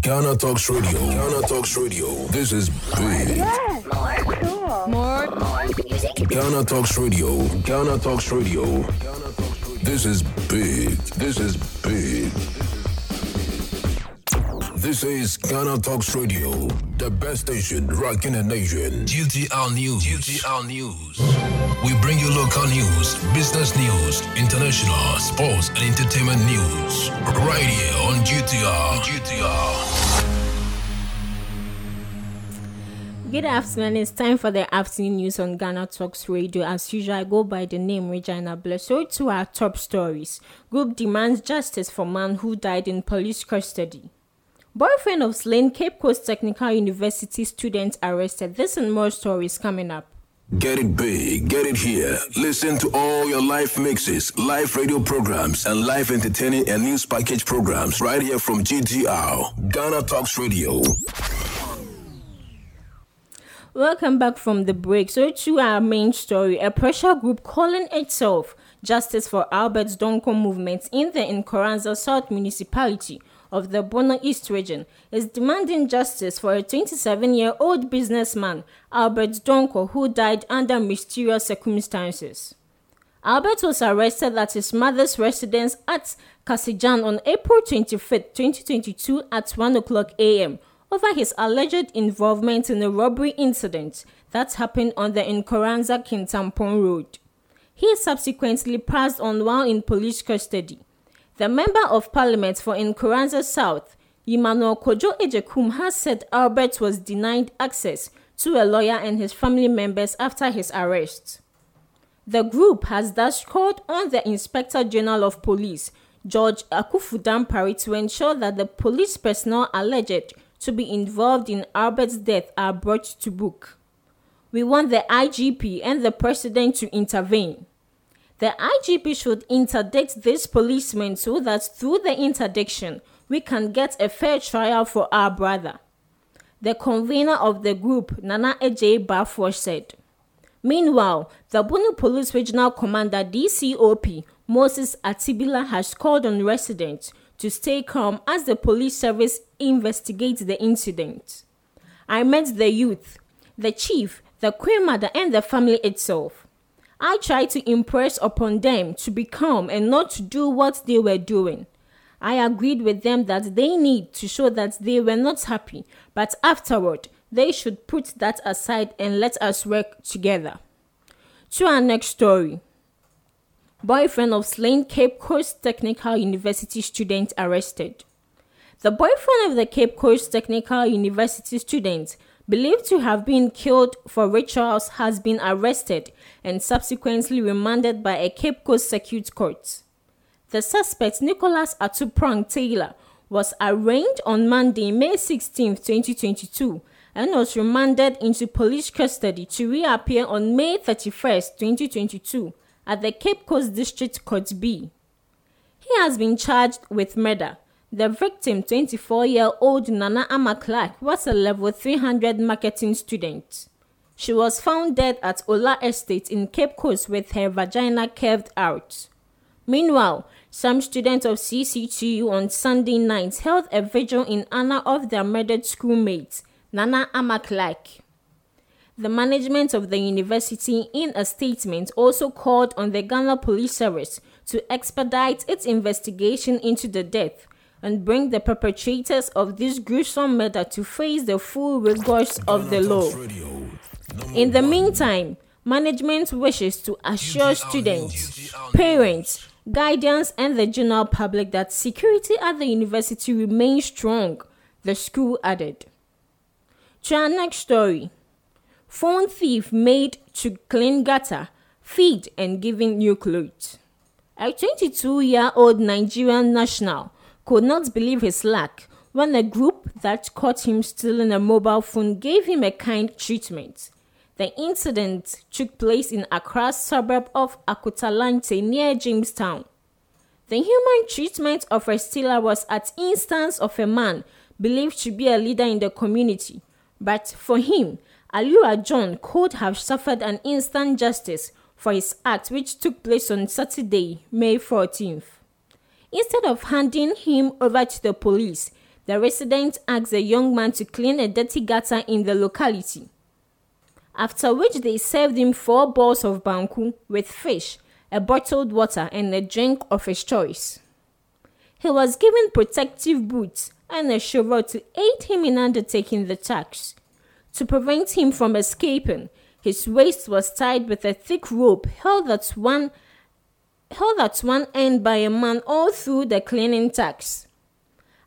Ghana Talks Radio. Ghana Talks Radio. This is big. More cool. More. Ghana Talks Radio. Ghana Talks Radio. This is big. This is big. This is Ghana Talks Radio, the best station rocking the nation. GTR News. GTR News. We bring you local news, business news, international, sports, and entertainment news. Right here on GTR. GTR. Good afternoon. It's time for the afternoon news on Ghana Talks Radio. As usual, I go by the name Regina Bless. So to our top stories. Group demands justice for man who died in police custody. Boyfriend of slain Cape Coast Technical University student arrested. This and more stories coming up. Get it big, get it here. Listen to all your live mixes, live radio programs, and live entertaining and news package programs right here from GTR, Ghana Talks Radio. Welcome back from the break. So to our main story, a pressure group calling itself Justice for Albert's Donkor movement in the Nkoranza South municipality of the Bono East region is demanding justice for a 27-year-old businessman, Albert Donkor, who died under mysterious circumstances. Albert was arrested at his mother's residence at Kasijan on April 25, 2022 at 1 o'clock a.m. over his alleged involvement in a robbery incident that happened on the Nkoranza Kintampo Road. He subsequently passed on while in police custody. The Member of Parliament for Nkoranza South, Emmanuel Kojo Agyekum, has said Albert was denied access to a lawyer and his family members after his arrest. The group has thus called on the Inspector General of Police, George Akuffo Dampare, to ensure that the police personnel alleged to be involved in Albert's death are brought to book. We want the IGP and the President to intervene. The IGP should interdict this policeman so that through the interdiction, we can get a fair trial for our brother. The convener of the group, Nana Ej Bafor, said. Meanwhile, the Bono Police Regional Commander DCOP Moses Atibila has called on residents to stay calm as the police service investigates the incident. I met the youth, the chief, the queen mother, and the family itself. I tried to impress upon them to be calm and not to do what they were doing. I agreed with them that they need to show that they were not happy, but afterward, they should put that aside and let us work together. To our next story. Boyfriend of slain Cape Coast Technical University student arrested. The boyfriend of the Cape Coast Technical University student, believed to have been killed for rituals, has been arrested and subsequently remanded by a Cape Coast Circuit Court. The suspect, Nicholas Atuprang Taylor, was arraigned on Monday, May 16, 2022, and was remanded into police custody to reappear on May 31, 2022, at the Cape Coast District Court B. He has been charged with murder. The victim, 24 year old Nana Ama Clark, was a level 300 marketing student. She was found dead at Ola Estate in Cape Coast with her vagina curved out. Meanwhile, some students of CCTU on Sunday night held a vigil in honor of their murdered schoolmate, Nana Ama Clark. The management of the university, in a statement, also called on the Ghana Police Service to expedite its investigation into the death and bring the perpetrators of this gruesome murder to face the full rigors of the law. In the meantime, management wishes to assure students, parents, guardians, and the general public that security at the university remains strong, the school added. To our next story phone thief made to clean gutter, feed, and giving new clothes. A 22 year old Nigerian national could not believe his luck when a group that caught him stealing a mobile phone gave him a kind treatment. The incident took place in Accra's suburb of Akutalante near Jamestown. The human treatment of a stealer was at instance of a man believed to be a leader in the community, but for him, Aliura John could have suffered an instant justice for his act which took place on Saturday, May 14th. Instead of handing him over to the police, the resident asked the young man to clean a dirty gutter in the locality. After which they served him four bowls of banku with fish, a bottled water, and a drink of his choice. He was given protective boots and a shovel to aid him in undertaking the task. To prevent him from escaping, his waist was tied with a thick rope held at one held at one end by a man all through the cleaning tax.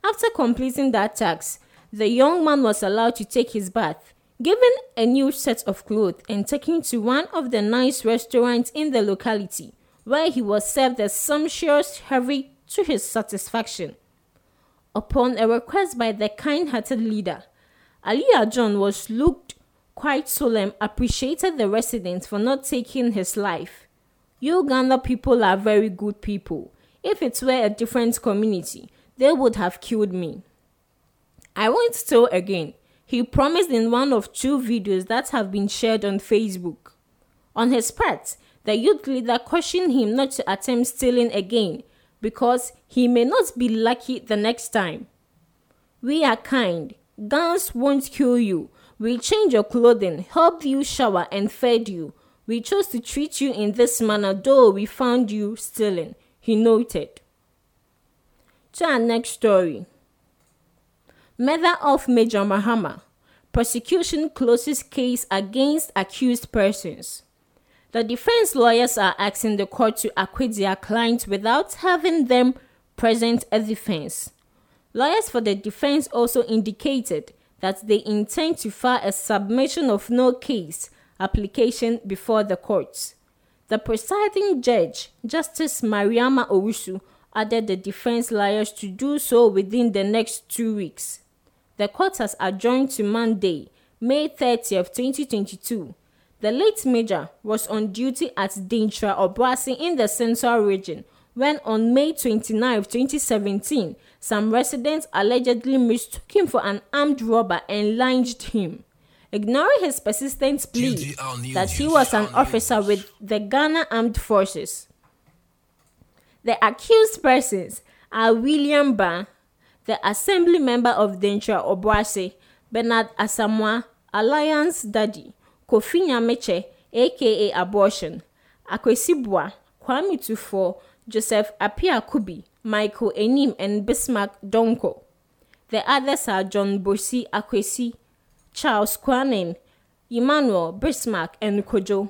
After completing that tax, the young man was allowed to take his bath, given a new set of clothes, and taken to one of the nice restaurants in the locality, where he was served a sumptuous heavy to his satisfaction. Upon a request by the kind-hearted leader, Aliyah John was looked quite solemn, appreciated the resident for not taking his life. Uganda people are very good people. If it were a different community, they would have killed me. I won't tell again. He promised in one of two videos that have been shared on Facebook. On his part, the youth leader cautioned him not to attempt stealing again because he may not be lucky the next time. We are kind. Guns won't kill you. We'll change your clothing, help you shower, and feed you. We chose to treat you in this manner, though we found you stealing, he noted. To our next story. Mother of Major Mahama. Prosecution closes case against accused persons. The defense lawyers are asking the court to acquit their clients without having them present a defense. Lawyers for the defense also indicated that they intend to file a submission of no case application before the courts. The presiding judge, Justice Mariama Owusu, ordered the defense lawyers to do so within the next two weeks. The court has adjourned to Monday, May 30th, 2022. The late major was on duty at Denkyira Obuasi in the Central Region when on May 29, 2017, some residents allegedly mistook him for an armed robber and lynched him. Ignoring his persistent plea that he was an officer with the Ghana Armed Forces. The accused persons are William Ba, the assembly member of Denkyira Obuasi, Bernard Asamoah, Alliance Daddy, Kofi Nyamekye, aka Abortion, Akwesi Bua, Kwame Tufo, Joseph Appiah Kubi, Michael Enim, and Bismarck Donko. The others are John Bosi Akwesi, Charles Kwanin, Emmanuel Bismarck, and Kojo.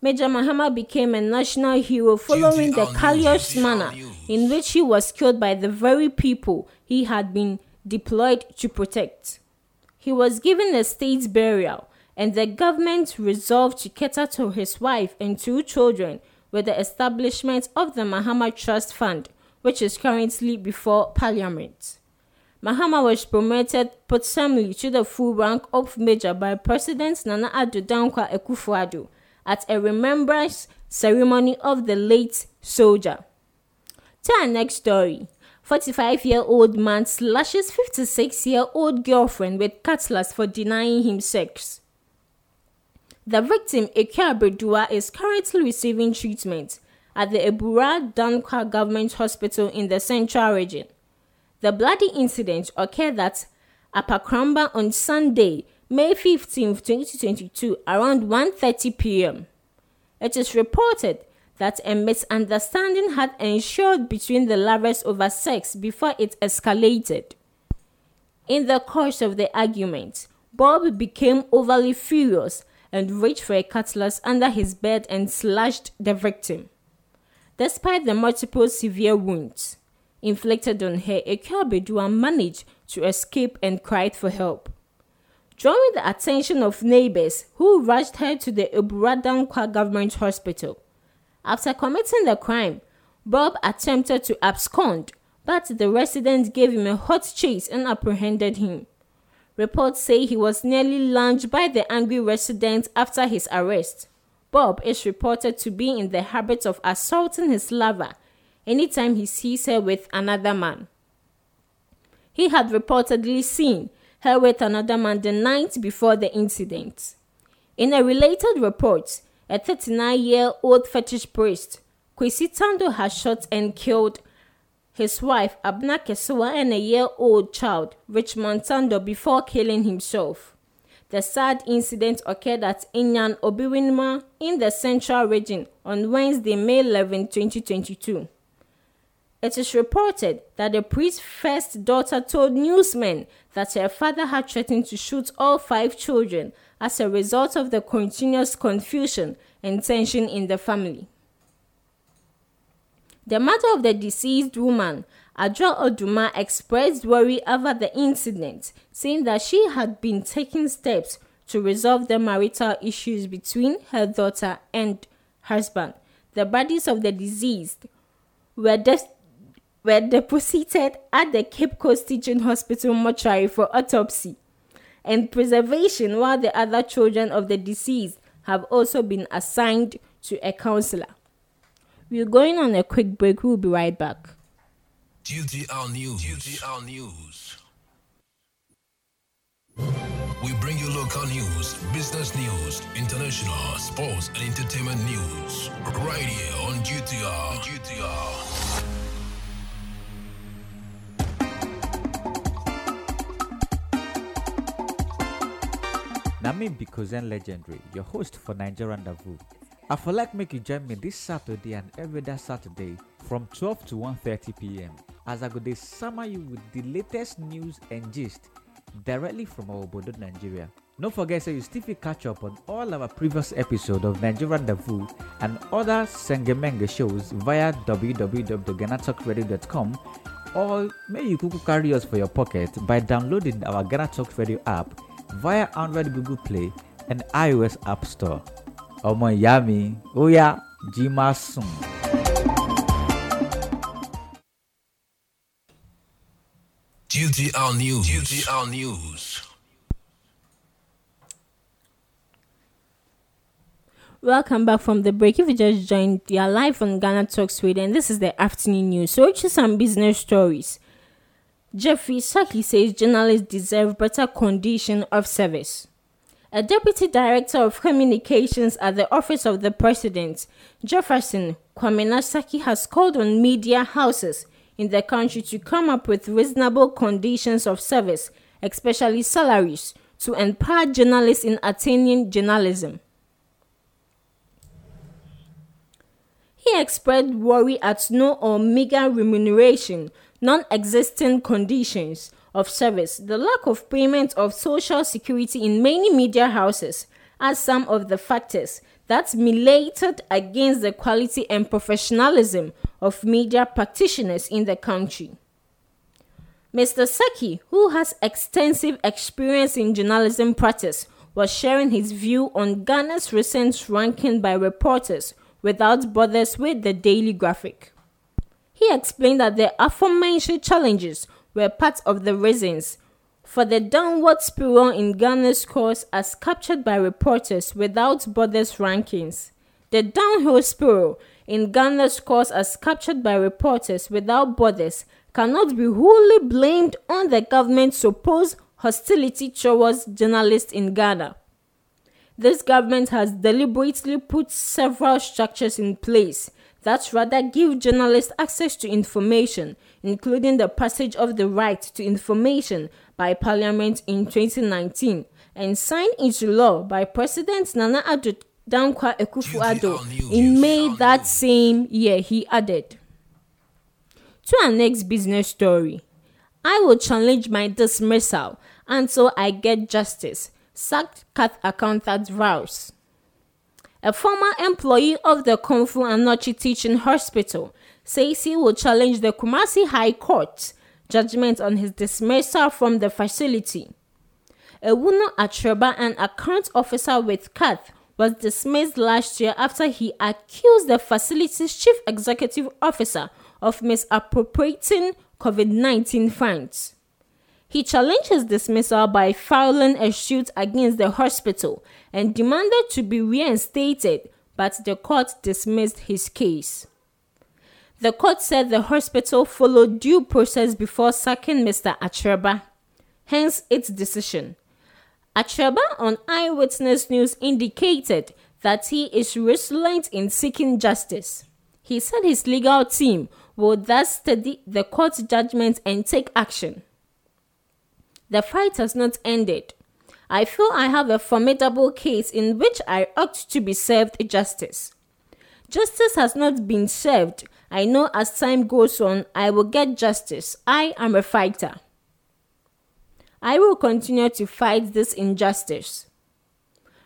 Major Mahama became a national hero following the callous manner in which he was killed by the very people he had been deployed to protect. He was given a state burial, and the government resolved to cater to his wife and two children with the establishment of the Mahama Trust Fund, which is currently before Parliament. Mahama was promoted posthumously to the full rank of Major by President Nana Addo Dankwa Akufo-Addo at a remembrance ceremony of the late soldier. To our next story. 45-year-old man slashes 56-year-old girlfriend with cutlass for denying him sex. The victim, Eke Abredua, is currently receiving treatment at the Ebura Dankwa Government Hospital in the Central Region. The bloody incident occurred at Apakramba on Sunday, May 15, 2022, around 1:30 p.m. It is reported that a misunderstanding had ensued between the lovers over sex before it escalated. In the course of the argument, Bob became overly furious and reached for a cutlass under his bed and slashed the victim. Despite the multiple severe wounds inflicted on her, a Ekabedua managed to escape and cried for help. Drawing the attention of neighbors who rushed her to the Abura Dunkwa government hospital. After committing the crime, Bob attempted to abscond, but the residents gave him a hot chase and apprehended him. Reports say he was nearly lunged by the angry residents after his arrest. Bob is reported to be in the habit of assaulting his lover anytime he sees her with another man. He had reportedly seen her with another man the night before the incident. In a related report, a 39 year old fetish priest, Kwesi Tando, has shot and killed his wife Abna Kesewa, and a year old child, Richmond Tando, before killing himself. The sad incident occurred at Inyan Obiwinma in the Central Region on Wednesday, May 11, 2022. It is reported that the priest's first daughter told newsmen that her father had threatened to shoot all five children as a result of the continuous confusion and tension in the family. The mother of the deceased woman, Adra Oduma, expressed worry over the incident, saying that she had been taking steps to resolve the marital issues between her daughter and husband. The bodies of the deceased were, de- were deposited at the Cape Coast Teaching Hospital mortuary for autopsy and preservation, while the other children of the deceased have also been assigned to a counselor. We're going on a quick break. We'll be right back. GTR News. GTR News. We bring you local news, business news, international, sports, and entertainment news. Right here on GTR. GTR. Nami Bikozen Legendary, your host for Niger Rendezvous. I feel like make you join me this Saturday and every other Saturday from 12 to 1.30 p.m. as I go to summer you with the latest news and gist directly from our Bodo, Nigeria. Don't forget so you still catch up on all our previous episodes of Niger Rendezvous and other Sengemenge shows via www.ghanatalkradio.com or may you carry us for your pocket by downloading our Ghana Talk Radio app via Android Google Play and iOS App Store. ọmọ ìyá mi ó yá jí má sùn. GTR News. GTR News. Welcome back from the break. If you just joined, you are live on Ghana Talk Sweden. This is the afternoon news. So, which is some business stories. Jeffrey Sackey says journalists deserve better condition of service. A deputy director of communications at the office of the president, Jefferson Kwame has called on media houses in the country to come up with reasonable conditions of service, especially salaries, to empower journalists in attaining journalism. He expressed worry at no or meager remuneration, non existent conditions of service, the lack of payment of social security in many media houses are some of the factors that militated against the quality and professionalism of media practitioners in the country. Mr. Sackey, who has extensive experience in journalism practice, was sharing his view on Ghana's recent ranking by reporters without borders with the Daily Graphic. He explained that the aforementioned challenges were part of the reasons for the downward spiral in Ghana's scores as captured by reporters without borders rankings. The downhill spiral in Ghana's scores as captured by reporters without borders cannot be wholly blamed on the government's supposed hostility towards journalists in Ghana. This government has deliberately put several structures in place that rather give journalists access to information, including the passage of the right to information by Parliament in 2019 and signed into law by President Nana Addo Dankwa Akufo-Addo in May that same year, he added. To our next business story, I will challenge my dismissal until I get justice, sacked cat accountant vows. A former employee of the Komfo Anokye Teaching Hospital says he will challenge the Kumasi High Court judgment on his dismissal from the facility. Ewuno Atreba, an account officer with CAT, was dismissed last year after he accused the facility's chief executive officer of misappropriating COVID 19 funds. He challenged his dismissal by filing a suit against the hospital and demanded to be reinstated, but the court dismissed his case. The court said the hospital followed due process before sacking Mr. Atreba, hence its decision. Atreba on Eyewitness News indicated that he is resolute in seeking justice. He said his legal team will thus study the court's judgment and take action. The fight has not ended. I feel I have a formidable case in which I ought to be served justice. Justice has not been served. I know as time goes on, I will get justice. I am a fighter. I will continue to fight this injustice.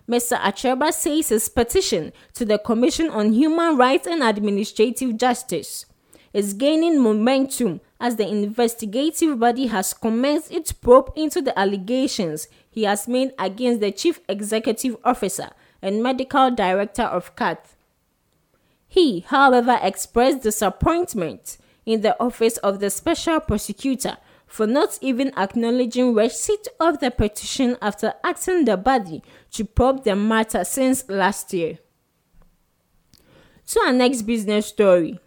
Mr. Atreba says his petition to the Commission on Human Rights and Administrative Justice is gaining momentum as the investigative body has commenced its probe into the allegations he has made against the Chief Executive Officer and Medical Director of KATH. He, however, expressed disappointment in the Office of the Special Prosecutor for not even acknowledging receipt of the petition after asking the body to probe the matter since last year. To our next business story.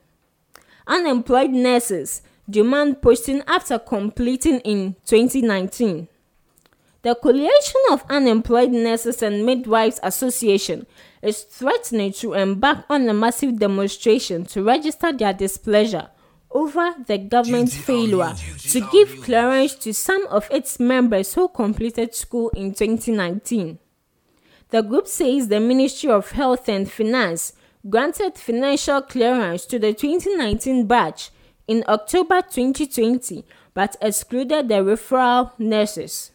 Unemployed nurses demand posting after completing in 2019. The Coalition of Unemployed Nurses and Midwives Association is threatening to embark on a massive demonstration to register their displeasure over the government's failure to give clearance to some of its members who completed school in 2019. The group says the Ministry of Health and Finance granted financial clearance to the 2019 batch in October 2020 but excluded the referral nurses.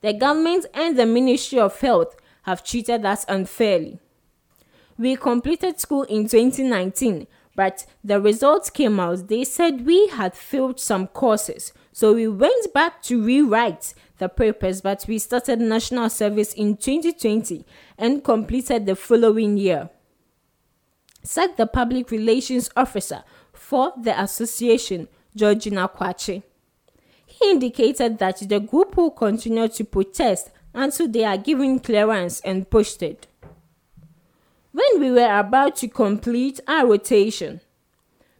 The government and the Ministry of Health have treated us unfairly. We completed school in 2019 but the results came out. They said we had failed some courses. So we went back to rewrite the papers, but we started national service in 2020 and completed the following year. Said the public relations officer for the association, Georgina Kwache. He indicated that the group will continue to protest until they are given clearance and posted. When we were about to complete our rotation,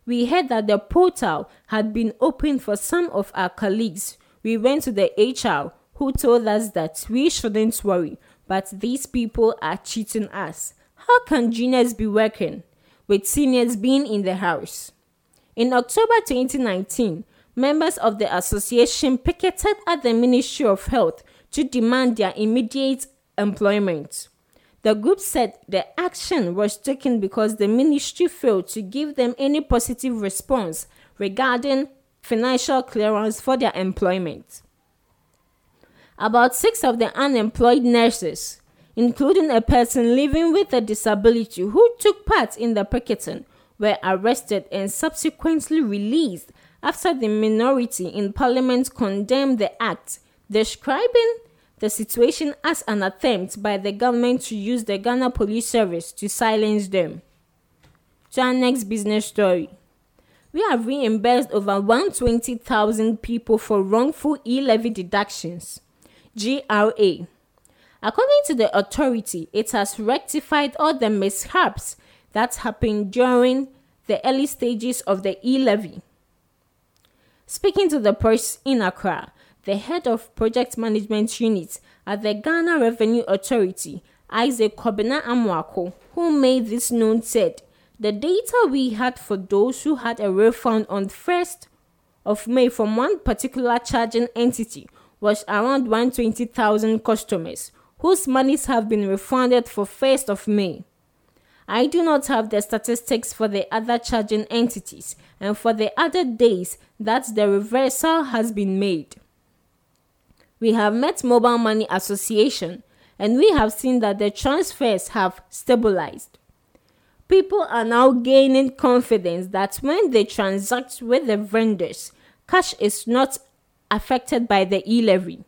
we heard that the portal had been opened for some of our colleagues. We went to the HR who told us that we shouldn't worry, but these people are cheating us. How can juniors be working with seniors being in the house? In October 2019, members of the association picketed at the Ministry of Health to demand their immediate employment. The group said the action was taken because the ministry failed to give them any positive response regarding financial clearance for their employment. About six of the unemployed nurses, including a person living with a disability who took part in the picketing, were arrested and subsequently released after the minority in parliament condemned the act, describing the situation as an attempt by the government to use the Ghana Police Service to silence them. To our next business story. We have reimbursed over 120,000 people for wrongful e levy deductions. GRA. According to the authority, it has rectified all the mishaps that happened during the early stages of the e levy. Speaking to the press in Accra, the head of project management unit at the Ghana Revenue Authority, Isaac Kobina Amwako, who made this known, said the data we had for those who had a refund on 1st of May from one particular charging entity was around 120,000 customers whose monies have been refunded for 1st of May. I do not have the statistics for the other charging entities and for the other days that the reversal has been made we have met Mobile Money Association and we have seen that the transfers have stabilized. People are now gaining confidence that when they transact with the vendors, cash is not affected by the e levy.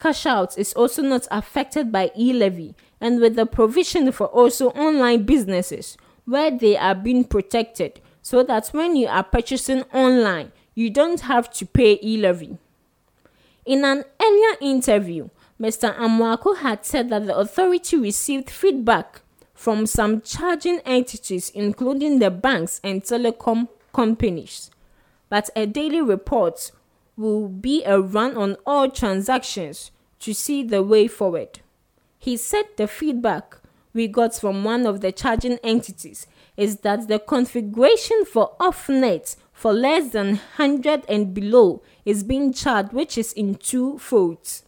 Cash out is also not affected by e levy, and with the provision for also online businesses where they are being protected so that when you are purchasing online, you don't have to pay e levy. In an earlier interview, Mr. Amwako had said that the authority received feedback from some charging entities, including the banks and telecom companies. But a daily report will be a run on all transactions to see the way forward. He said the feedback we got from one of the charging entities is that the configuration for off-net for less than 100 and below is being charged, which is in two folds.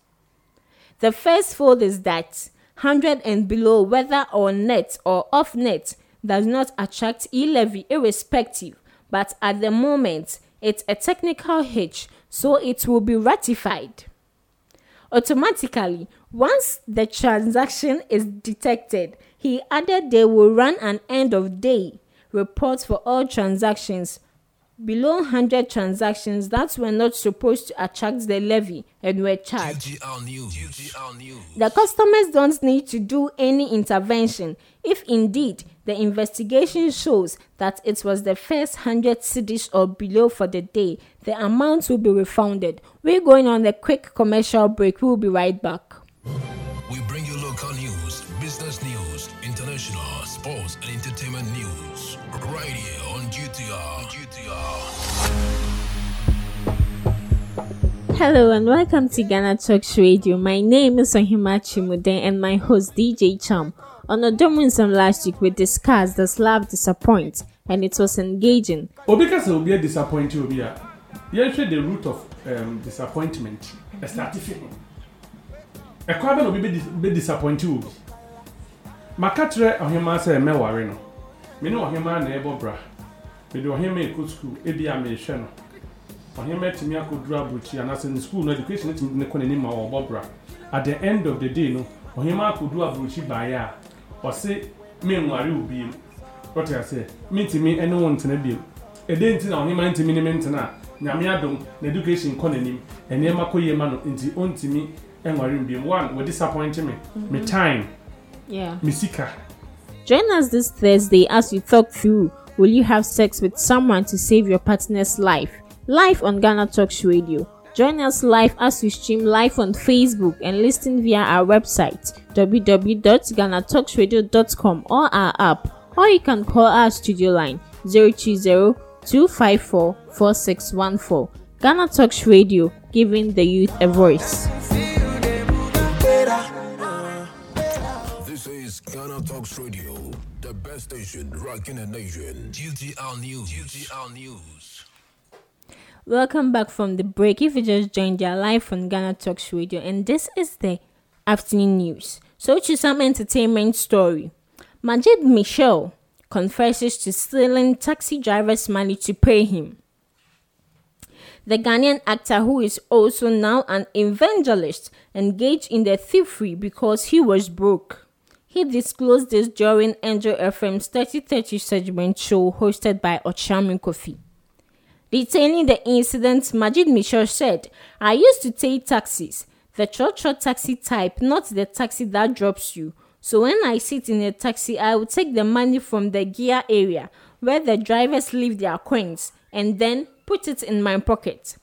The first fold is that 100 and below, whether on net or off net, does not attract e levy irrespective, but at the moment, it's a technical hitch, so it will be ratified. Automatically, once the transaction is detected, he added they will run an end of day report for all transactions below 100 transactions that were not supposed to attract the levy and were charged. The customers don't need to do any intervention if indeed the investigation shows that it was the first 100 cedis or below for the day. The amount will be refunded. We're going on a quick commercial break. We'll be right back. We bring you local news, business news, international, sports, and entertainment news right here on GTR. GTR. Hello and welcome to Ghana Talks Radio. My name is Ohima Chimude and my host DJ Cham. On the Dominism last week, we discussed the Love Disappoint and it was engaging. Obika will be a disappointing. Obia. You the root of um, disappointment. A certificate. Ɛkwa bɛ na obi bɛ disappoint obi maka kyerɛ ɔhema sɛ mɛware no. Me ne ɔhema na ɛbɔ bra. Mede ɔhema ɛkɔ sukuu ebi a mehwɛ no. Ɔhema atumi akɔduru aburukyi anaasɛ ne sukuu no education atumi ne kɔ n'anim a ɔbɔ bra. At the end of the day no ɔhema akɔduru aburukyi baayɛ a ɔse menware wo biem wɔte ase mentumi ɛne wo ntena biem ɛdɛ nti na ɔhema ntumi ne me ntena? Nyame adom na education kɔ n'anim. Nneɛma kɔ yie ma no nti ɔntumi ɛnware mbiem one wɔ disappoint me? Mm-hmm. me time. Yeah. Me sika. join us this thursday as we talk through will you have sex with someone to save your partner's life? Live on ghana talks radio. Join us live as we stream live on facebook and listen via our website www.ghanatalksradio.com or our app. Or you can call our studio line 020 254 4614 ghana talks radio giving the youth a voice Ghana Talks Radio, the best station rocking the nation. GTR News. GTR News. Welcome back from the break. If you just joined, you're live on Ghana Talks Radio, and this is the afternoon news. So, to some entertainment story, Majid Michel confesses to stealing taxi driver's money to pay him. The Ghanaian actor, who is also now an evangelist, engaged in the thievery because he was broke. He disclosed this during Angel FM's 3030 segment show hosted by Ochami Kofi. Detailing the incident, Majid Michel said, I used to take taxis, the short taxi type, not the taxi that drops you. So when I sit in a taxi, I would take the money from the gear area where the drivers leave their coins and then put it in my pocket.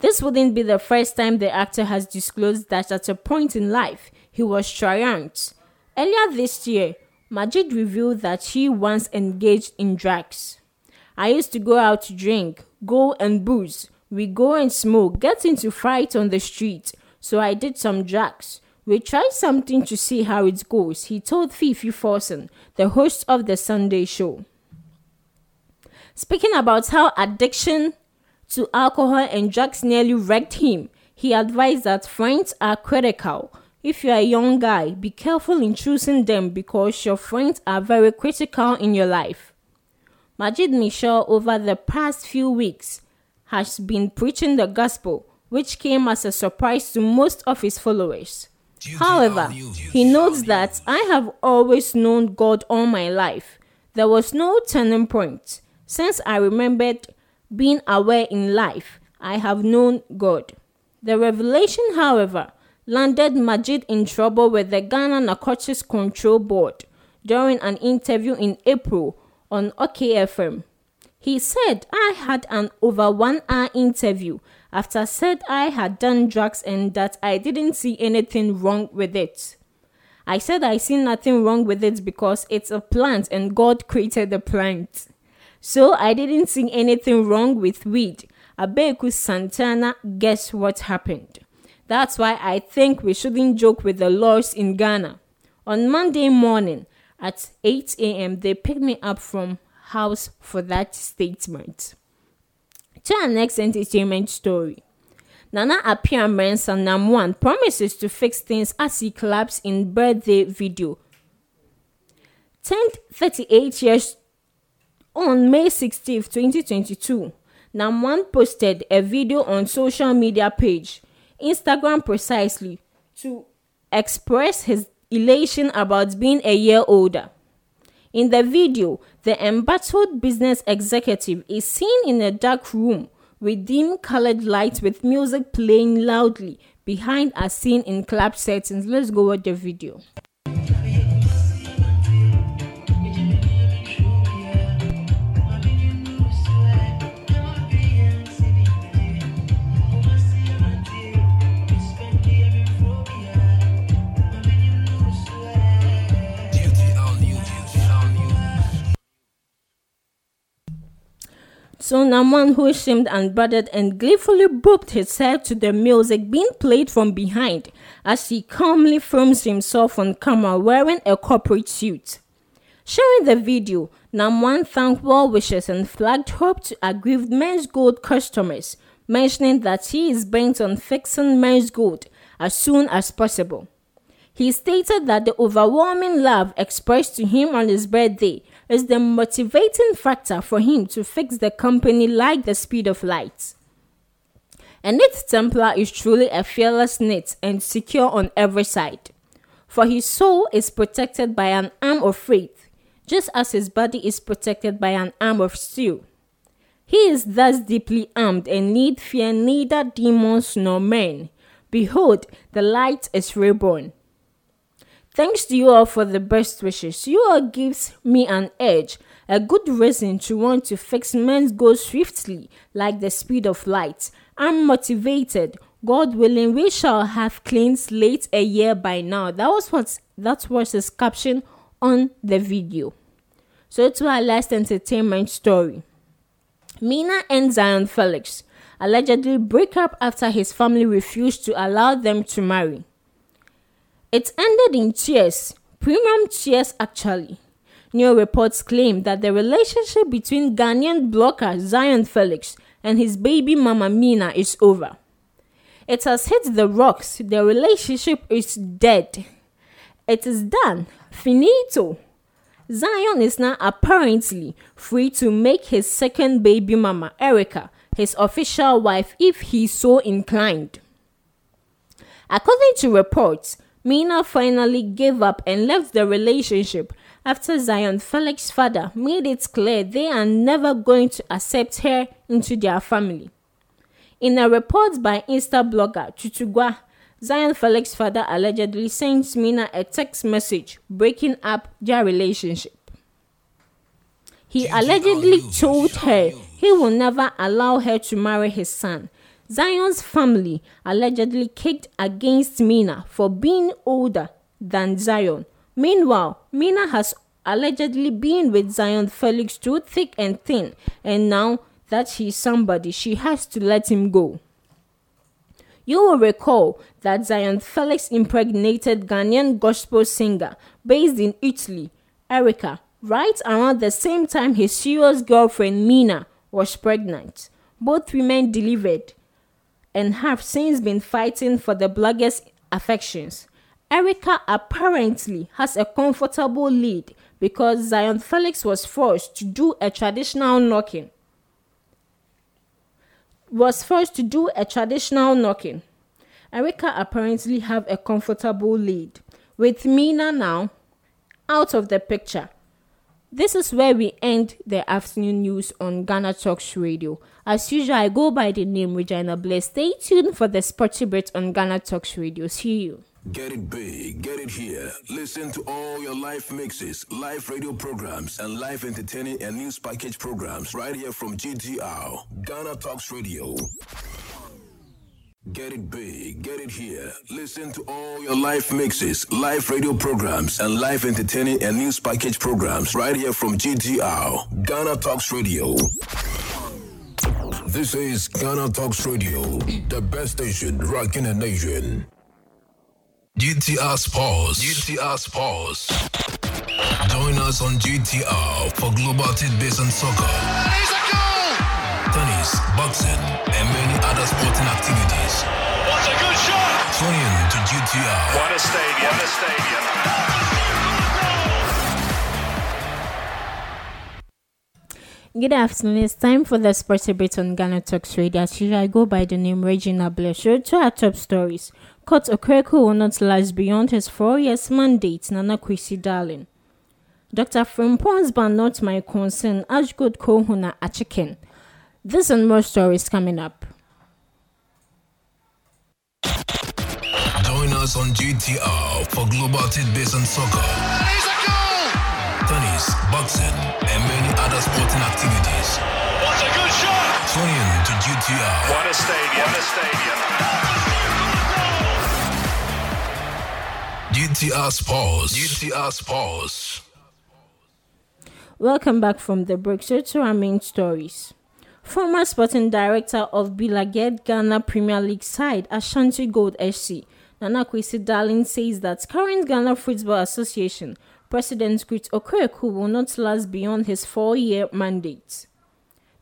This wouldn't be the first time the actor has disclosed that at a point in life he was triumphant Earlier this year, Majid revealed that he once engaged in drugs. I used to go out to drink, go and booze. We go and smoke, get into fight on the street. So I did some drugs. We tried something to see how it goes, he told Fifi Forson, the host of the Sunday show. Speaking about how addiction to alcohol and drugs nearly wrecked him, he advised that friends are critical if you're a young guy, be careful in choosing them because your friends are very critical in your life. Majid Michel, over the past few weeks, has been preaching the gospel, which came as a surprise to most of his followers. However, he notes that I have always known God all my life. There was no turning point. Since I remembered being aware in life, I have known God. The revelation, however, landed Majid in trouble with the Ghana Narcotics Control Board during an interview in April on OKFM. He said I had an over one hour interview after said I had done drugs and that I didn't see anything wrong with it. I said I see nothing wrong with it because it's a plant and God created the plant. So I didn't see anything wrong with weed. Abeku Santana, guess what happened? That's why I think we shouldn't joke with the laws in Ghana. On Monday morning at 8 a.m., they picked me up from house for that statement. To our next entertainment story. Nana Appiah Mensah Nam1 promises to fix things as he claps in birthday video. Turned 38 years on May 16, 2022, Nam1 posted a video on social media page, Instagram precisely, to express his elation about being a year older. In the video, the embattled business executive is seen in a dark room with dim colored lights with music playing loudly behind a scene in club settings. Let's go watch the video. So Naman, who seemed unbothered and gleefully booped his head to the music being played from behind as he calmly films himself on camera wearing a corporate suit. Sharing the video, Naman thanked well wishes and flagged hope to aggrieved Menzgold customers, mentioning that he is bent on fixing Menzgold as soon as possible. He stated that the overwhelming love expressed to him on his birthday is the motivating factor for him to fix the company like the speed of light. A Knight Templar is truly a fearless knit and secure on every side, for his soul is protected by an arm of faith, just as his body is protected by an arm of steel. He is thus deeply armed and need fear neither demons nor men. Behold, the light is reborn. Thanks to you all for the best wishes. You all gives me an edge, a good reason to want to fix Menzgold swiftly, like the speed of light. I'm motivated. God willing, we shall have clean slate a year by now. That was what that was his caption on the video. So to our last entertainment story. Mina and Zion Felix allegedly break up after his family refused to allow them to marry. It ended in tears, premium tears actually. New reports claim that the relationship between Ghanaian blogger Zion Felix and his baby mama Mina is over. It has hit the rocks, the relationship is dead. It is done, finito. Zion is now apparently free to make his second baby mama, Erica, his official wife if he so inclined. According to reports, Mina finally gave up and left the relationship after Zion Felix's father made it clear they are never going to accept her into their family. In a report by Insta blogger Tutugwa, Zion Felix's father allegedly sent Mina a text message breaking up their relationship. He allegedly told her he will never allow her to marry his son Zion's family allegedly kicked against Mina for being older than Zion. Meanwhile, Mina has allegedly been with Zion Felix through thick and thin, and now that he's somebody, she has to let him go. You will recall that Zion Felix impregnated Ghanaian gospel singer based in Italy, Erica, right around the same time his serious girlfriend Mina was pregnant. Both women delivered, and have since been fighting for the blogger's affections. Erica apparently has a comfortable lead because Zion Felix was forced to do a traditional knocking. Was forced to do a traditional knocking. Erica apparently have a comfortable lead with Mina now out of the picture. This is where we end the afternoon news on Ghana Talks Radio. As usual, I go by the name Regina Bless. Stay tuned for the sporty bit on Ghana Talks Radio. See you. Get it big, get it here. Listen to all your live mixes, live radio programs, and live entertaining and news package programs right here from GTR, Ghana Talks Radio. Get it big, get it here. Listen to all your live mixes, live radio programs, and live entertaining and news package programs right here from GTR, Ghana Talks Radio. This is Ghana Talks Radio, the best station rocking the nation. GTR Sports. GTR Sports. Join us on GTR for global tidbits on soccer, tennis, boxing, and many other sporting activities. What a good shot! Tune in to GTR. What a stadium! What a stadium! Good afternoon. It's time for the sports debate on Ghana Talks Radio. As usual, I go by the name Regina Blesher. To our top stories, Kurt Okraku will not last beyond his four years mandate. Nana Kwesi Darling. Dr. Frimpong's ban not my concern. Ashgood Kohuna Achiken. This and more stories coming up. Us on GTR for global tidbits on soccer, Here's a goal! tennis, boxing, and many other sporting activities. What a good shot! Tune in to GTR. What a stadium! What a stadium! GTR Sports. GTR Sports. Welcome back from the break. So to our main stories. Former sporting director of Bilaged Ghana Premier League side Ashanti Gold SC, Nana Kwesi Darling says that current Ghana Football Association President Kurt Okraku will not last beyond his four-year mandate.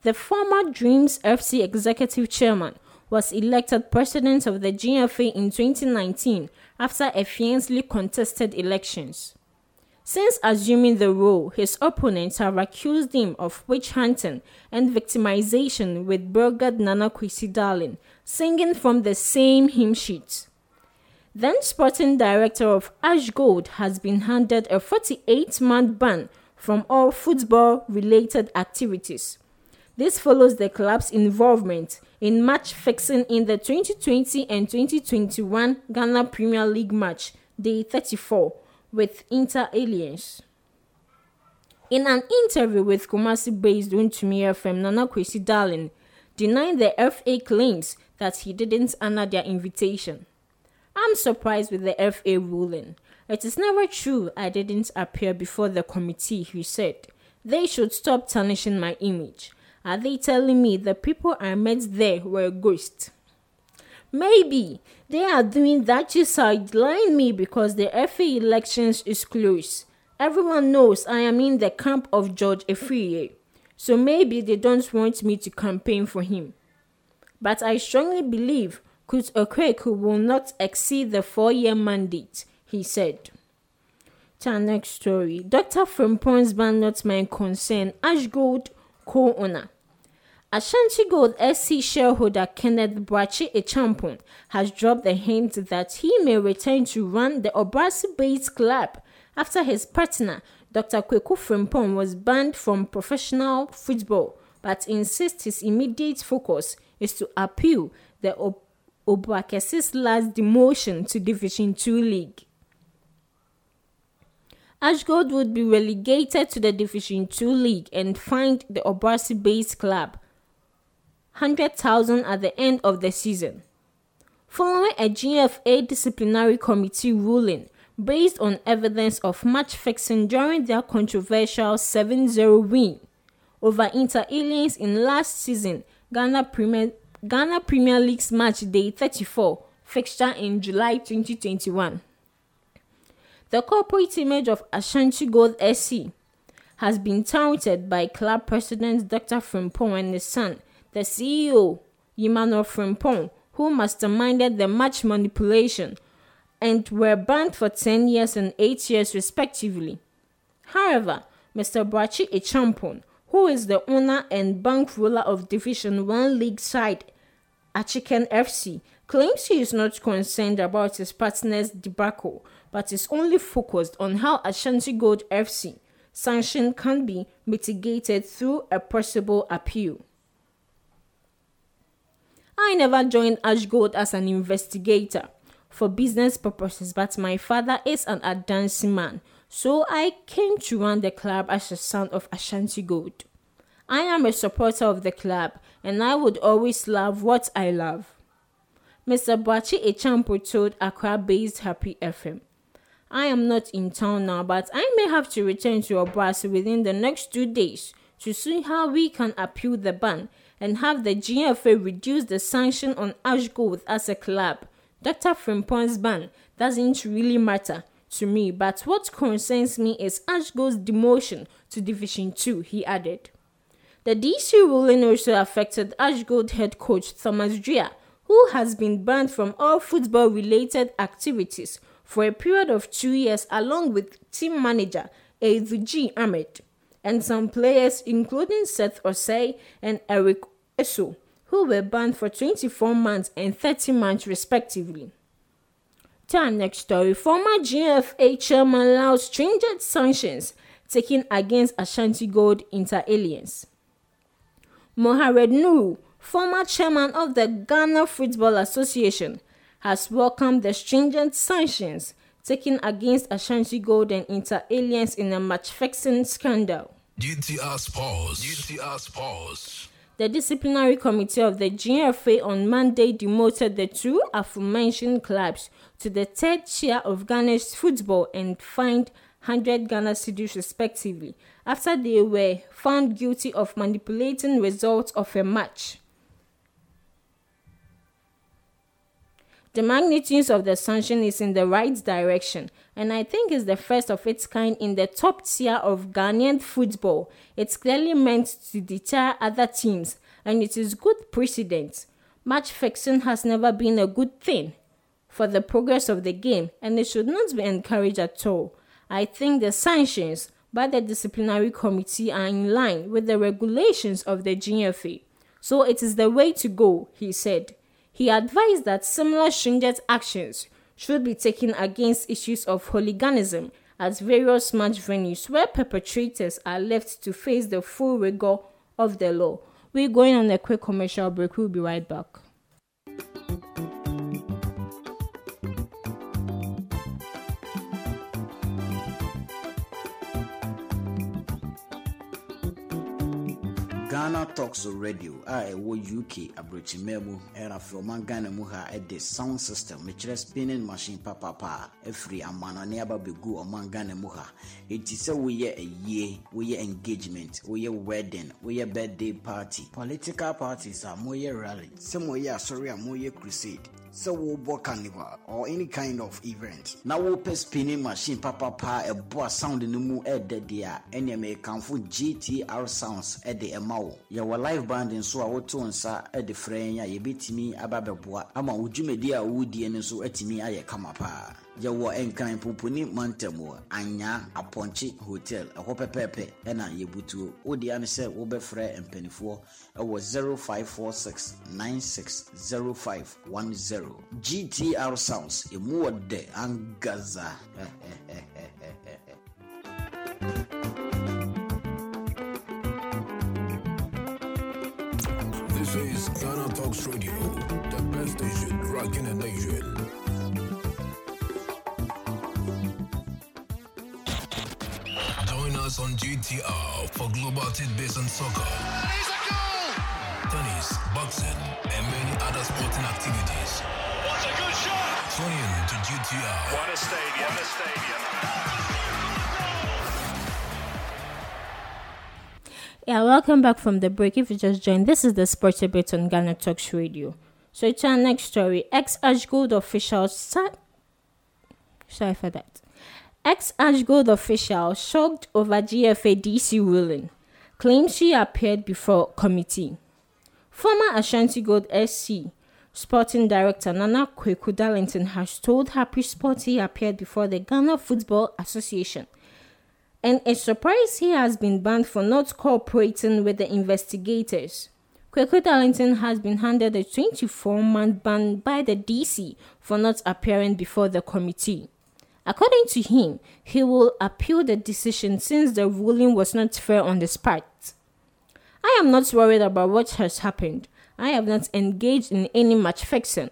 The former Dreams FC executive chairman was elected president of the GFA in 2019 after a fiercely contested elections. Since assuming the role, his opponents have accused him of witch hunting and victimization with Burgard Nana Kwesi Darling, singing from the same hymn sheet. Then sporting director of Ash Gold has been handed a 48 month ban from all football related activities. This follows the club's involvement in match fixing in the 2020 and 2021 Ghana Premier League match, day 34, with Inter Allies. In an interview with Kumasi based Untumi FM, Nana Kwesi Darling denied the FA claims that he didn't honor their invitation. I'm surprised with the FA ruling. It is never true I didn't appear before the committee, he said. They should stop tarnishing my image. Are they telling me the people I met there were ghosts? Maybe they are doing that to sideline me because the FA elections is close. Everyone knows I am in the camp of George Afriyie, so maybe they don't want me to campaign for him. But I strongly believe Kurt Okraku will not exceed the four-year mandate, he said. To our next story, Dr. Frimpong's ban not my concern, Ashgold co-owner. Ashanti Gold SC shareholder Kenneth Brachi Acheampong has dropped the hint that he may return to run the Obuasi-based club after his partner, Dr. Kweku Frimpong, was banned from professional football, but insists his immediate focus is to appeal the Ob- Obuakesi's last demotion to Division 2 League. Ashgold would be relegated to the Division 2 League and fined the Obuasi-based club 100,000 at the end of the season. Following a GFA disciplinary committee ruling based on evidence of match fixing during their controversial 7-0 win over Inter Allies in last season Ghana Premier Ghana Premier League's match day 34 fixture in July 2021. The corporate image of Ashanti Gold SC has been touted by club president Dr. Frimpong and his son, the CEO, Emmanuel Frimpong, who masterminded the match manipulation and were banned for 10 years and 8 years respectively. However, Mr. Brachi Acheampong, who is the owner and bankroller of Division 1 League side Achiken FC, claims he is not concerned about his partner's debacle, but is only focused on how Ashanti Gold FC sanction can be mitigated through a possible appeal. I never joined Ash Gold as an investigator for business purposes, but my father is an advanced man, so I came to run the club as a son of Ashanti Gold. I am a supporter of the club and I would always love what I love. Mr. Bachi Echampo told Accra based Happy FM. I am not in town now, but I may have to return to Obuasi within the next two days to see how we can appeal the ban and have the GFA reduce the sanction on Ash Gold as a club. Dr. Frimpong's ban doesn't really matter to me, but what concerns me is Ashgo's demotion to Division 2, he added. The DC ruling also affected Ashgold head coach Thomas Drea, who has been banned from all football related activities for a period of two years, along with team manager G. Ahmed, and some players, including Seth Osei and Eric Eso, who were banned for 24 months and 30 months respectively. Our next story, former GFA chairman allows stringent sanctions taken against Ashanti Gold Inter Alliance. Mohamed Nuru, former chairman of the Ghana Football Association, has welcomed the stringent sanctions taken against Ashanti Gold and Inter Alliance in a match fixing scandal. GTR Sports. GTR Sports. The disciplinary committee of the GFA on Monday demoted the two aforementioned clubs to the third tier of Ghana's football and fined 100 Ghana cedis respectively after they were found guilty of manipulating results of a match. The magnitude of the sanction is in the right direction, and I think is the first of its kind in the top tier of Ghanaian football. It's clearly meant to deter other teams, and it is good precedent. Match fixing has never been a good thing for the progress of the game, and it should not be encouraged at all. I think the sanctions by the disciplinary committee are in line with the regulations of the GFA. So it is the way to go, he said. He advised that similar stringent actions should be taken against issues of hooliganism at various match venues where perpetrators are left to face the full rigor of the law. We're going on a quick commercial break. We'll be right back. Ghana talks radio a ɛwɔ uk aborɔkyimmaa mu ɛna afei ɔman ghana mu ha ɛde sound system mekyerɛ spinning machine papapa a ɛfiri amanɔne aba bɛgu ɔman ghana mu ha. Ɛnti sɛ woyɛ ayie woyɛ engagement woyɛ wedding woyɛ birthday party political parties a moyɛ rally sɛ moyɛ asɔre a moyɛ crusade sɛ wobɔ carnival or any kind of event. Na wopɛ spinning machine papapa a ɛboa sound no mu ɛɛdɛ deɛ a. Ɛneɛ mekamfo gtr sounds ɛde ɛma wo. Yɛwɔ live band nso a woto nsa ɛde frɛ yɛn a yɛbɛtumi aba bɛboa ama wo dwumadi a wodie no nso atumi ayɛ kama paa yɛwɔ nkran poponi mantam anya apɔnkye hotel. Ɛhɔ pɛpɛɛpɛ ɛna yɛbutuo. Wode ane sɛ wobɛfrɛ mpanifoɔ ɛwɔ 0546 960510 gtr sounds ɛmu wɔ dɛ angaza. This is Ghana Talks Radio, the best station rocking the nation. Us on GTR for global tidbits on soccer, Here's a goal! tennis, boxing, and many other sporting activities. What a good shot! Tune in to GTR. What a stadium, a stadium. Yeah, welcome back from the break. If you just joined, this is the Sports Debate on Ghana Talks Radio. So, to our next story, ex Ashgold official. Sa- Sorry for that. Ex Ashgold official shocked over GFA DC ruling, claims she appeared before committee. Former Ashanti Gold SC sporting director Nana Kweku Darlington has told Happy Sport he appeared before the Ghana Football Association and is surprised he has been banned for not cooperating with the investigators. Kweku Darlington has been handed a 24 month ban by the DC for not appearing before the committee. According to him, he will appeal the decision since the ruling was not fair on his part. I am not worried about what has happened. I have not engaged in any match fixing.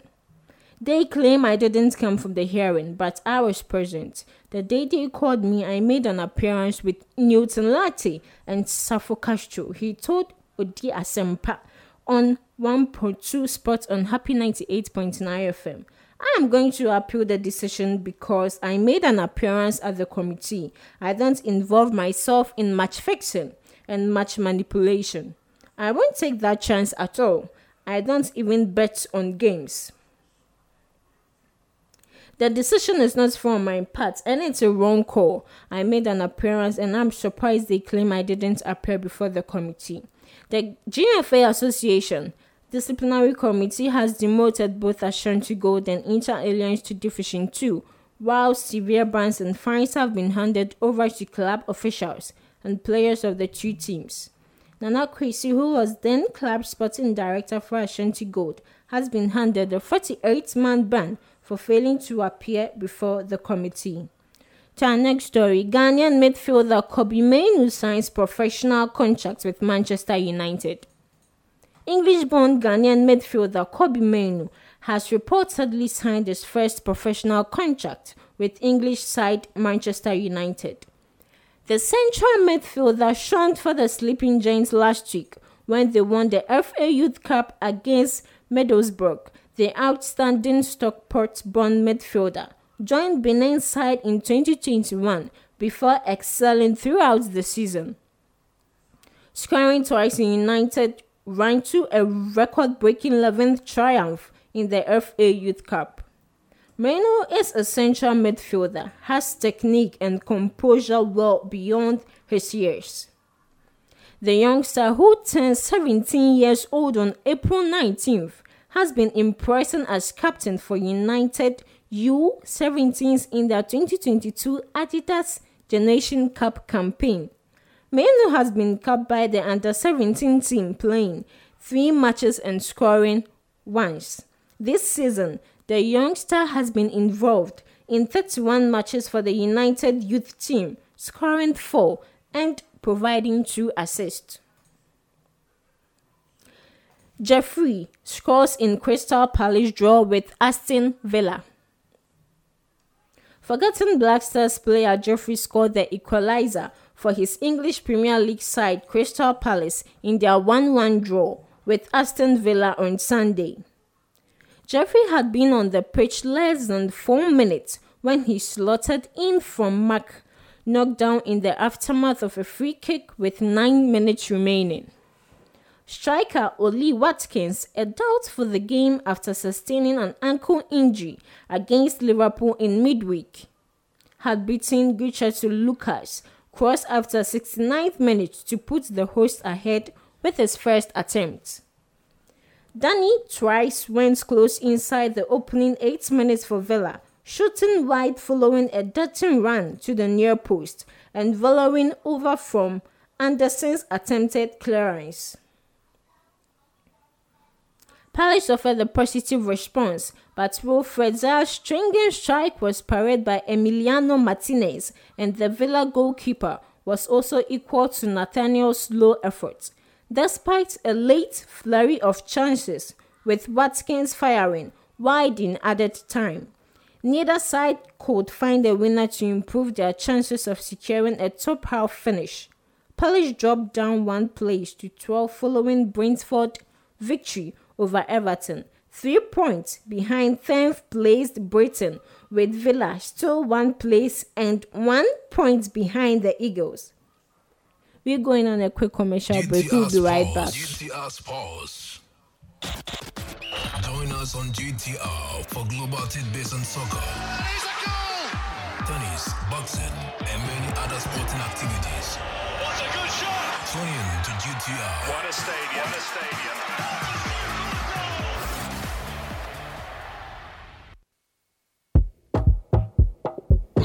They claim I didn't come from the hearing, but I was present. The day they called me, I made an appearance with Newton Latte and Safo Castro. He told Odi Asempa on 1.2 spot on Happy 98.9 FM. I am going to appeal the decision because I made an appearance at the committee. I don't involve myself in match fixing and match manipulation. I won't take that chance at all. I don't even bet on games. The decision is not from my part and it's a wrong call. I made an appearance and I'm surprised they claim I didn't appear before the committee. The GFA Association The disciplinary Committee has demoted both Ashanti Gold and Inter Alliance to Division 2, while severe bans and fines have been handed over to club officials and players of the two teams. Nana Kwesi, who was then club sporting director for Ashanti Gold, has been handed a 48 man ban for failing to appear before the committee. To our next story, Ghanaian midfielder Kobbie Mainoo signs professional contract with Manchester United. English-born Ghanaian midfielder Kobbie Mainoo has reportedly signed his first professional contract with English side Manchester United. The central midfielder shone for the Sleeping Giants last week when they won the FA Youth Cup against Middlesbrough the outstanding Stockport-born midfielder, joined Benin's side in 2021 before excelling throughout the season. Scoring twice in United ran to a record-breaking 11th triumph in the FA Youth Cup. Mainoo is a central midfielder, has technique and composure well beyond his years. The youngster who turns 17 years old on April 19th has been impressing as captain for United U17s in their 2022 Adidas Generation Cup campaign. Mainoo has been capped by the under 17 team playing three matches and scoring once. This season, the youngster has been involved in 31 matches for the United youth team, scoring four and providing two assists. Jeffrey scores in Crystal Palace draw with Aston Villa. Forgotten Black Stars player Jeffrey scored the equalizer for his English Premier League side Crystal Palace in their 1 1 draw with Aston Villa on Sunday. Jeffrey had been on the pitch less than 4 minutes when he slotted in from Mark, knocked down in the aftermath of a free kick with 9 minutes remaining. Striker Ollie Watkins, a doubt for the game after sustaining an ankle injury against Liverpool in midweek, had beaten Gucciardo Lucas cross after 69th minute to put the host ahead with his first attempt. Danny twice went close inside the opening 8 minutes for Villa, shooting wide following a darting run to the near post and volleying over from Anderson's attempted clearance. Palace offered a positive response, but Wilfred Zaha's stringing strike was parried by Emiliano Martinez, and the Villa goalkeeper was also equal to Nathaniel's slow effort. Despite a late flurry of chances, with Watkins firing wide in added time, neither side could find a winner to improve their chances of securing a top half finish. Palace dropped down one place to 12 following Brentford victory over Everton, three points behind 10th placed Brighton, with Villa still one place and one point behind the Eagles. We're going on a quick commercial break. We'll be right back. GTR Sports. Join us on GTR for global tidbits on soccer, Here's a goal! tennis, boxing, and many other sporting activities. What a good shot! Tune in to GTR. What a stadium! What a stadium!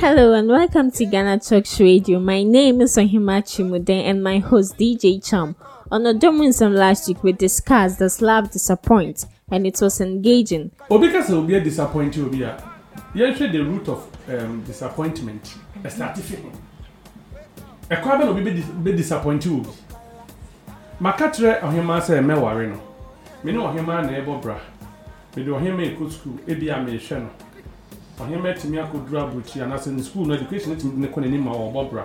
Hello and welcome to Ghana Talks Radio. My name is Ohima Chimuden and my host DJ Cham. On Odomunsam last week, we discussed Does Love Disappoint and it was engaging. obi ka sɛ obi disappoint obi a yɛhwɛ the root of um, disappointment ɛstarte fi ho ɛkwa bɛ na obi bɛ- disappoint obi maka kyerɛ mɛware no me ne ɔhemaa na ɛbɔ bra mede ɔhemaa ɛkɔ sukuu ebi a mehwɛ no ɔhemaa tumi akɔduru aburokyi anaasɛ ne sukuu no education tumi ne kɔ n'anim a ɔbɔ bra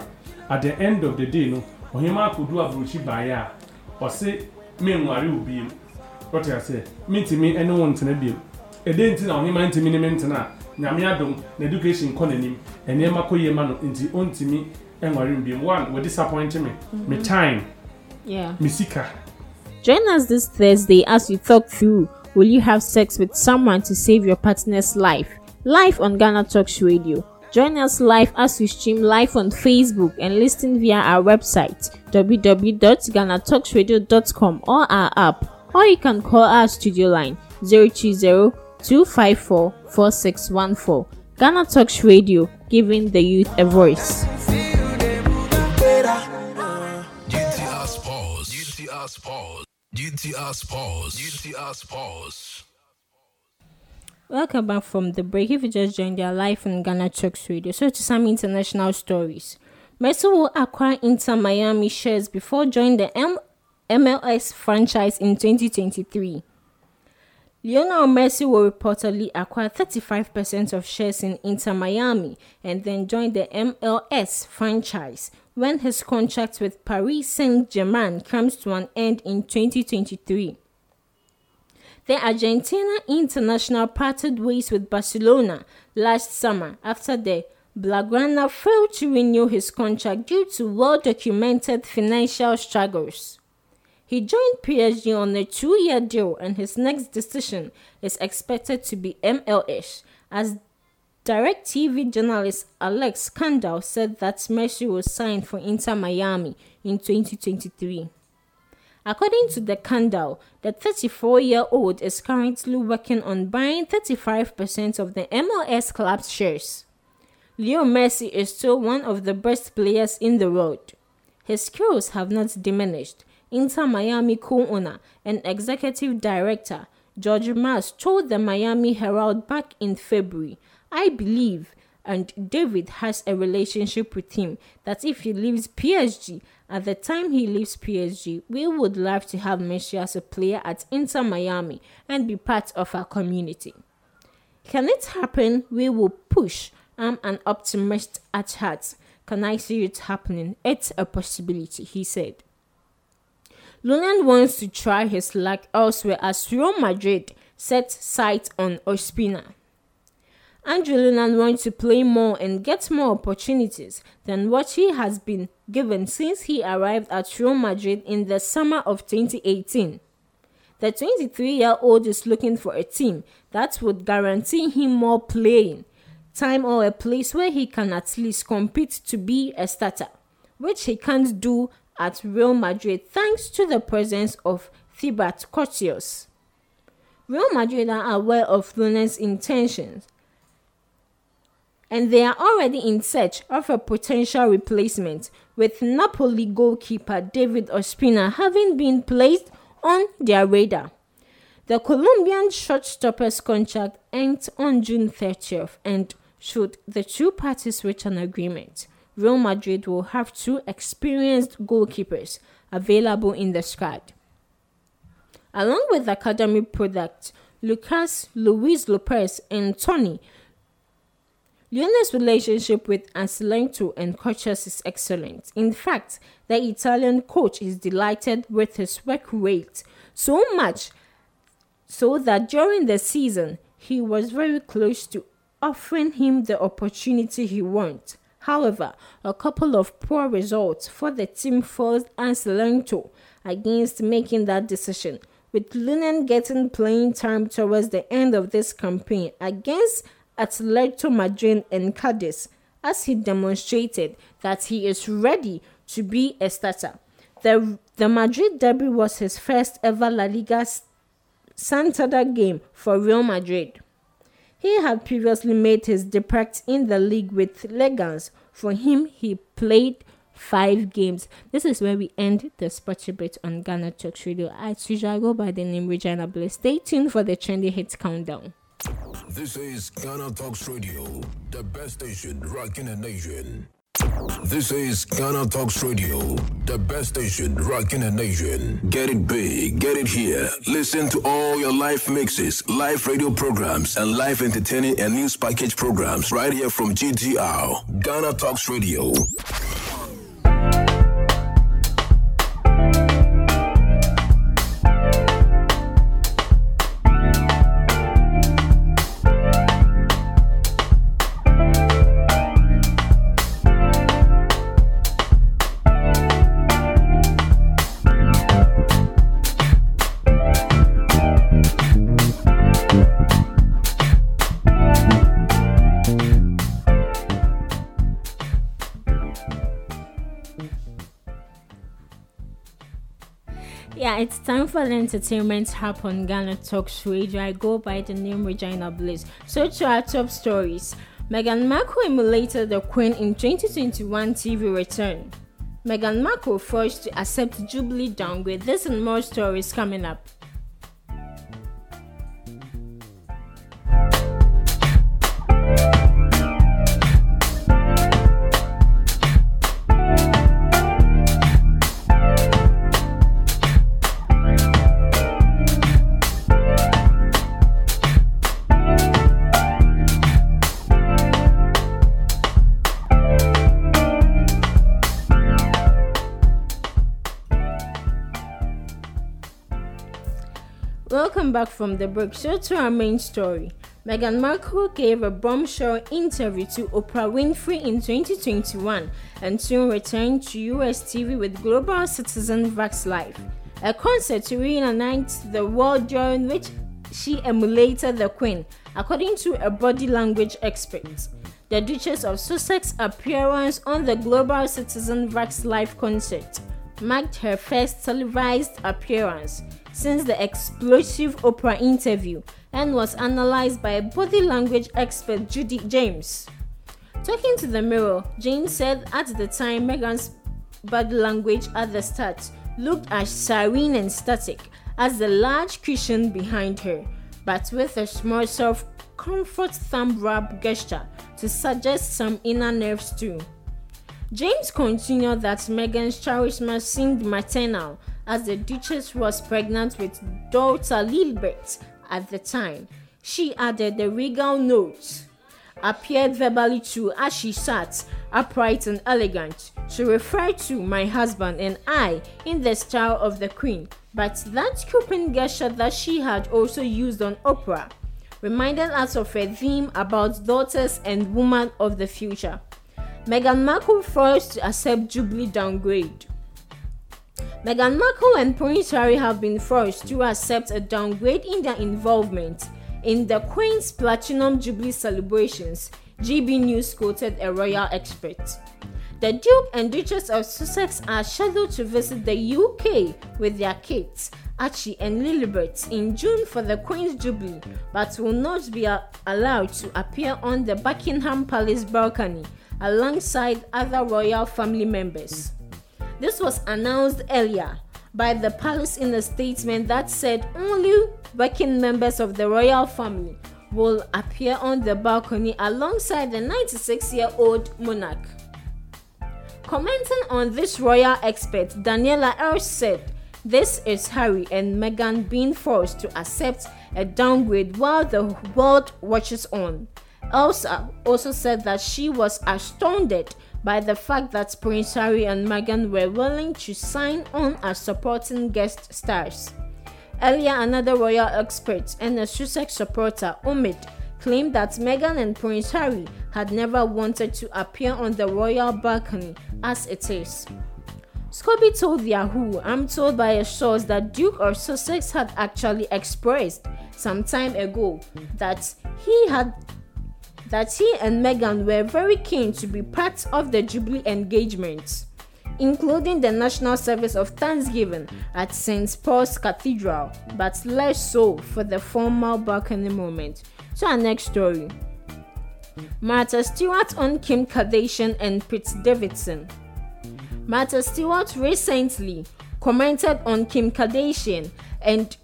at the end of the day no ɔhemaa akɔduru aburokyi baeɛ a ɔse menware obi mu wɔte ase mintimi ɛne wɔn ntena biem ɛdɛ nti na ɔhema ntimi ne me ntena a nyame adom na education kɔ n'anim. Nneɛma kɔ yie ma no nti ɔntimi ɛnware mu biem one wɔ disappoint me me time. Yeah. me sika. Join us this Thursday as we talk through Will you have sex with someone to save your partner's life? Live on Ghana Talks Radio. Join us live as we stream live on Facebook and listen via our website www.ghanatalksradio.com or our app, or you can call our studio line 020 254 4614. Ghana Talks Radio, giving the youth a voice. Welcome back from the break. If you just joined our live on Ghana Talks Radio, so to some international stories. Messi will acquire Inter Miami shares before joining the M- MLS franchise in 2023. Lionel Messi will reportedly acquire 35% of shares in Inter Miami and then join the MLS franchise when his contract with Paris Saint-Germain comes to an end in 2023. The Argentina international parted ways with Barcelona last summer after the Blaugrana failed to renew his contract due to well documented financial struggles. He joined PSG on a two year deal, and his next decision is expected to be MLS, as Direct TV journalist Alex Candal said that Messi was signed for Inter Miami in 2023. According to the Candal, the 34 year old is currently working on buying 35% of the MLS club's shares. Leo Messi is still one of the best players in the world. His skills have not diminished. Inter Miami co owner and executive director George Mas told the Miami Herald back in February, I believe and David has a relationship with him that if he leaves PSG, at the time he leaves PSG, we would love to have Messi as a player at Inter Miami and be part of our community. Can it happen? We will push. I'm an optimist at heart. Can I see it happening? It's a possibility, he said. Lunin wants to try his luck elsewhere as Real Madrid sets sight on Ospina. Andrew Lunin wants to play more and get more opportunities than what he has been given since he arrived at Real Madrid in the summer of 2018. The 23 year old is looking for a team that would guarantee him more playing time or a place where he can at least compete to be a starter, which he can't do at Real Madrid thanks to the presence of Thibaut Courtois. Real Madrid are aware of Lunin's intentions and they are already in search of a potential replacement, with Napoli goalkeeper David Ospina having been placed on their radar. The Colombian shortstopper's contract ends on June 30th, and should the two parties reach an agreement, Real Madrid will have two experienced goalkeepers available in the squad. Along with academy products Lucas Luis Lopez and Tony Lionel's relationship with Ancelotti and Coaches is excellent. In fact, the Italian coach is delighted with his work rate so much so that during the season he was very close to offering him the opportunity he wanted. However, a couple of poor results for the team forced Ancelotti against making that decision, with Lunin getting playing time towards the end of this campaign against Atletico Madrid and Cadiz as he demonstrated that he is ready to be a starter. The, the Madrid derby was his first ever La Liga Santander game for Real Madrid. He had previously made his debut in the league with Leganés. For him, he played five games. This is where we end the sports bit on Ghana Talks Radio. As usual, I go by the name Regina Bliss. Stay tuned for the trendy hits countdown. This is Ghana Talks Radio, the best station rocking the nation. This is Ghana Talks Radio, the best station rocking the nation. Get it big, get it here. Listen to all your live mixes, live radio programs, and live entertaining and news package programs right here from GTR. Ghana Talks Radio. It's time for the entertainment hub on Ghana Talks Radio. I go by the name Regina Bliss. So to our top stories. Meghan Markle emulated the Queen in 2021 TV return. Meghan Markle forced to accept Jubilee downgrade. This and more stories coming up. Welcome back from the break. So to our main story. Meghan Markle gave a bombshell interview to Oprah Winfrey in 2021 and soon returned to US TV with Global Citizen Vax Live, a concert to reunite the world during which she emulated the Queen, according to a body language expert. The Duchess of Sussex appearance on the Global Citizen Vax Live concert marked her first televised appearance since the explosive Oprah interview and was analyzed by body language expert Judi James. Talking to the Mirror, James said at the time Meghan's body language at the start looked as serene and static as the large cushion behind her, but with a small self comfort thumb rub gesture to suggest some inner nerves too. James continued that Meghan's charisma seemed maternal as the Duchess was pregnant with daughter Lilibet at the time. She added the regal note appeared verbally too as she sat upright and elegant to refer to my husband and I in the style of the Queen, but that cupid gesture that she had also used on Oprah reminded us of a theme about daughters and women of the future. Meghan Markle forced to accept Jubilee downgrade. Meghan Markle and Prince Harry have been forced to accept a downgrade in their involvement in the Queen's Platinum Jubilee celebrations, GB News quoted a royal expert. The Duke and Duchess of Sussex are scheduled to visit the UK with their kids, Archie and Lilibet, in June for the Queen's Jubilee, but will not be allowed to appear on the Buckingham Palace balcony alongside other royal family members. This was announced earlier by the palace in a statement that said only working members of the royal family will appear on the balcony alongside the 96 year old monarch. Commenting on this royal expert, Daniela Elser said, This is Harry and Meghan being forced to accept a downgrade while the world watches on. Elser also said that she was astounded by the fact that Prince Harry and Meghan were willing to sign on as supporting guest stars. Earlier, another royal expert and a Sussex supporter, Omid, claimed that Meghan and Prince Harry had never wanted to appear on the royal balcony as it is. Scobie told Yahoo, I'm told by a source that Duke of Sussex had actually expressed some time ago that he had that he and Meghan were very keen to be part of the Jubilee engagement, including the national service of Thanksgiving at St. Paul's Cathedral, but less so for the formal balcony moment. To our next story. Martha Stewart on Kim Kardashian and Pete Davidson. Martha Stewart recently commented on Kim Kardashian and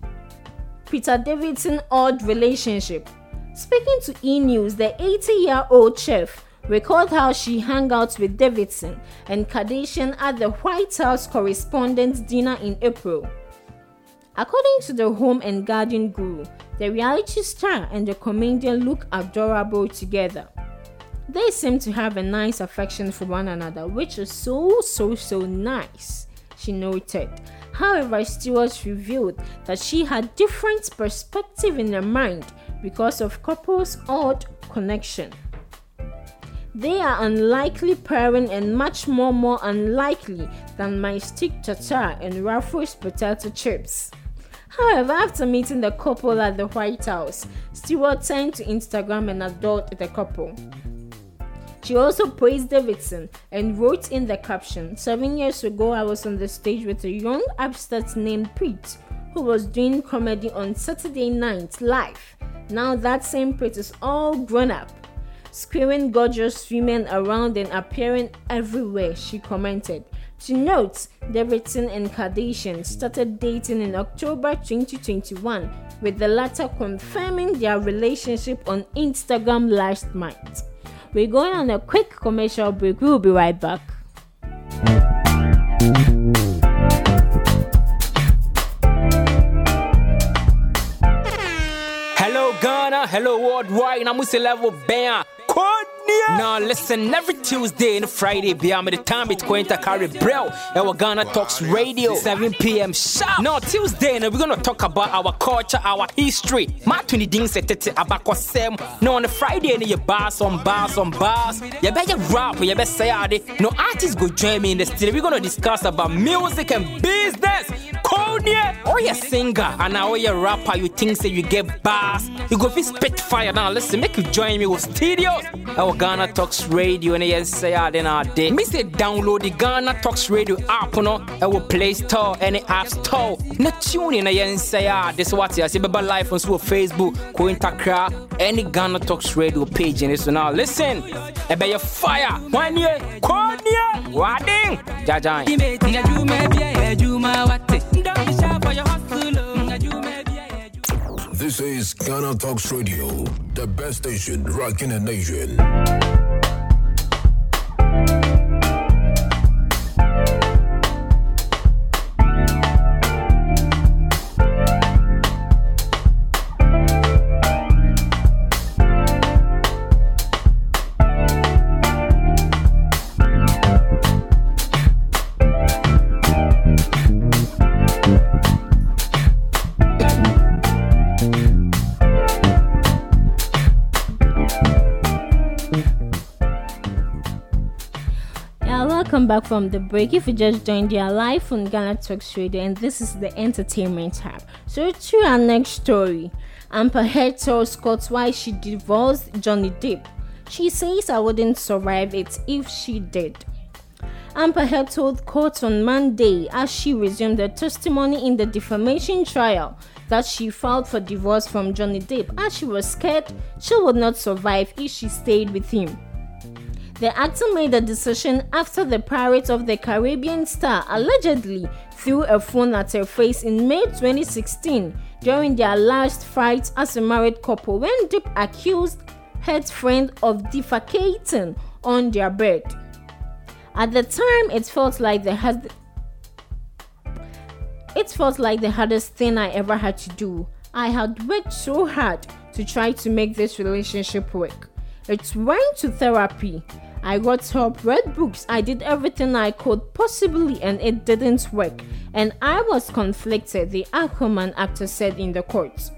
Peter Davidson odd relationship Speaking to E! News, the 80 year old chef recalled how she hung out with Davidson and Kardashian at the White House Correspondents' Dinner in April. According to the Home and Garden Guru, the reality star and the comedian look adorable together. They seem to have a nice affection for one another, which is so, so, so nice, she noted. However, Stewart revealed that she had different perspective in her mind because of couple's odd connection. They are unlikely pairing and much more more unlikely than my stick tartar and Ruffles potato chips. However, after meeting the couple at the White House, Stewart turned to Instagram and adored the couple. She also praised Davidson and wrote in the caption Seven years ago, I was on the stage with a young upstart named Pete who was doing comedy on Saturday night live. Now that same Pete is all grown up, screaming gorgeous women around and appearing everywhere, she commented. To note, Davidson and Kardashian started dating in October 2021, with the latter confirming their relationship on Instagram last month. We're going on a quick commercial break. We'll be right back. Hello worldwide, I'm Musa Level Bam. Now listen, every Tuesday and Friday, beyond the time it's going to carry bro. Our Ghana Talks Radio, 7 p.m. sharp. Now Tuesday, and we're gonna talk about our culture, our history. 20 things set it about Kwasem. Now on the Friday, and you bars on bars on bars. You better rap, you better say. No artists go join me in the studio. We're gonna discuss about music and business. Konya, or oh, you singer, and now you rapper, you think say you get bars. You go be spit fire now. Listen, make you join me with studios. Ghana Talks Radio, and yes, say I then our day. Me say download the Ghana Talks Radio app, no, our Play Store and App Store. Na tune in, and say ah, this what you see. Baba live on so Facebook, go Intakra, any Ghana Talks Radio page, and so now listen. I bet you fire one year, Konya, Wading, Jajan. This is Ghana Talks Radio, the best station rocking the nation. Welcome back from the break. If you just joined, you live on Ghana Talks Radio, and this is the entertainment tab. So, to our next story, Amber Heard tells Scott why she divorced Johnny Depp. She says I wouldn't survive it if she did. Amber Heard told court on Monday as she resumed her testimony in the defamation trial that she filed for divorce from Johnny Depp as she was scared she would not survive if she stayed with him. The actor made the decision after the Pirates of the Caribbean star allegedly threw a phone at her face in May 2016 during their last fight as a married couple when Depp accused Heard's friend of defecating on their bed. At the time, it felt like the hard- it felt like the hardest thing I ever had to do. I had worked so hard to try to make this relationship work. It went to therapy. I got help, read books, I did everything I could possibly, and it didn't work. And I was conflicted, the Aquaman actor said in the court.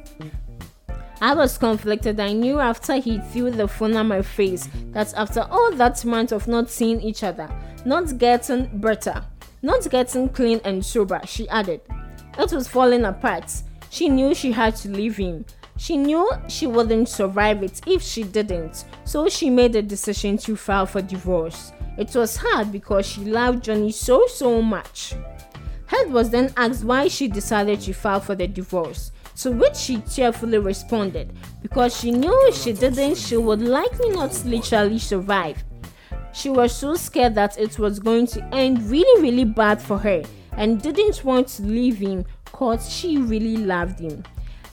I was conflicted. I knew after he threw the phone at my face that after all that month of not seeing each other, not getting better, not getting clean and sober, she added, it was falling apart. She knew she had to leave him. She knew she wouldn't survive it if she didn't, so she made the decision to file for divorce. It was hard because she loved Johnny so so much. Heard was then asked why she decided to file for the divorce, to which she cheerfully responded, because she knew if she didn't, she would likely not literally survive. She was so scared that it was going to end really, really bad for her and didn't want to leave him because she really loved him.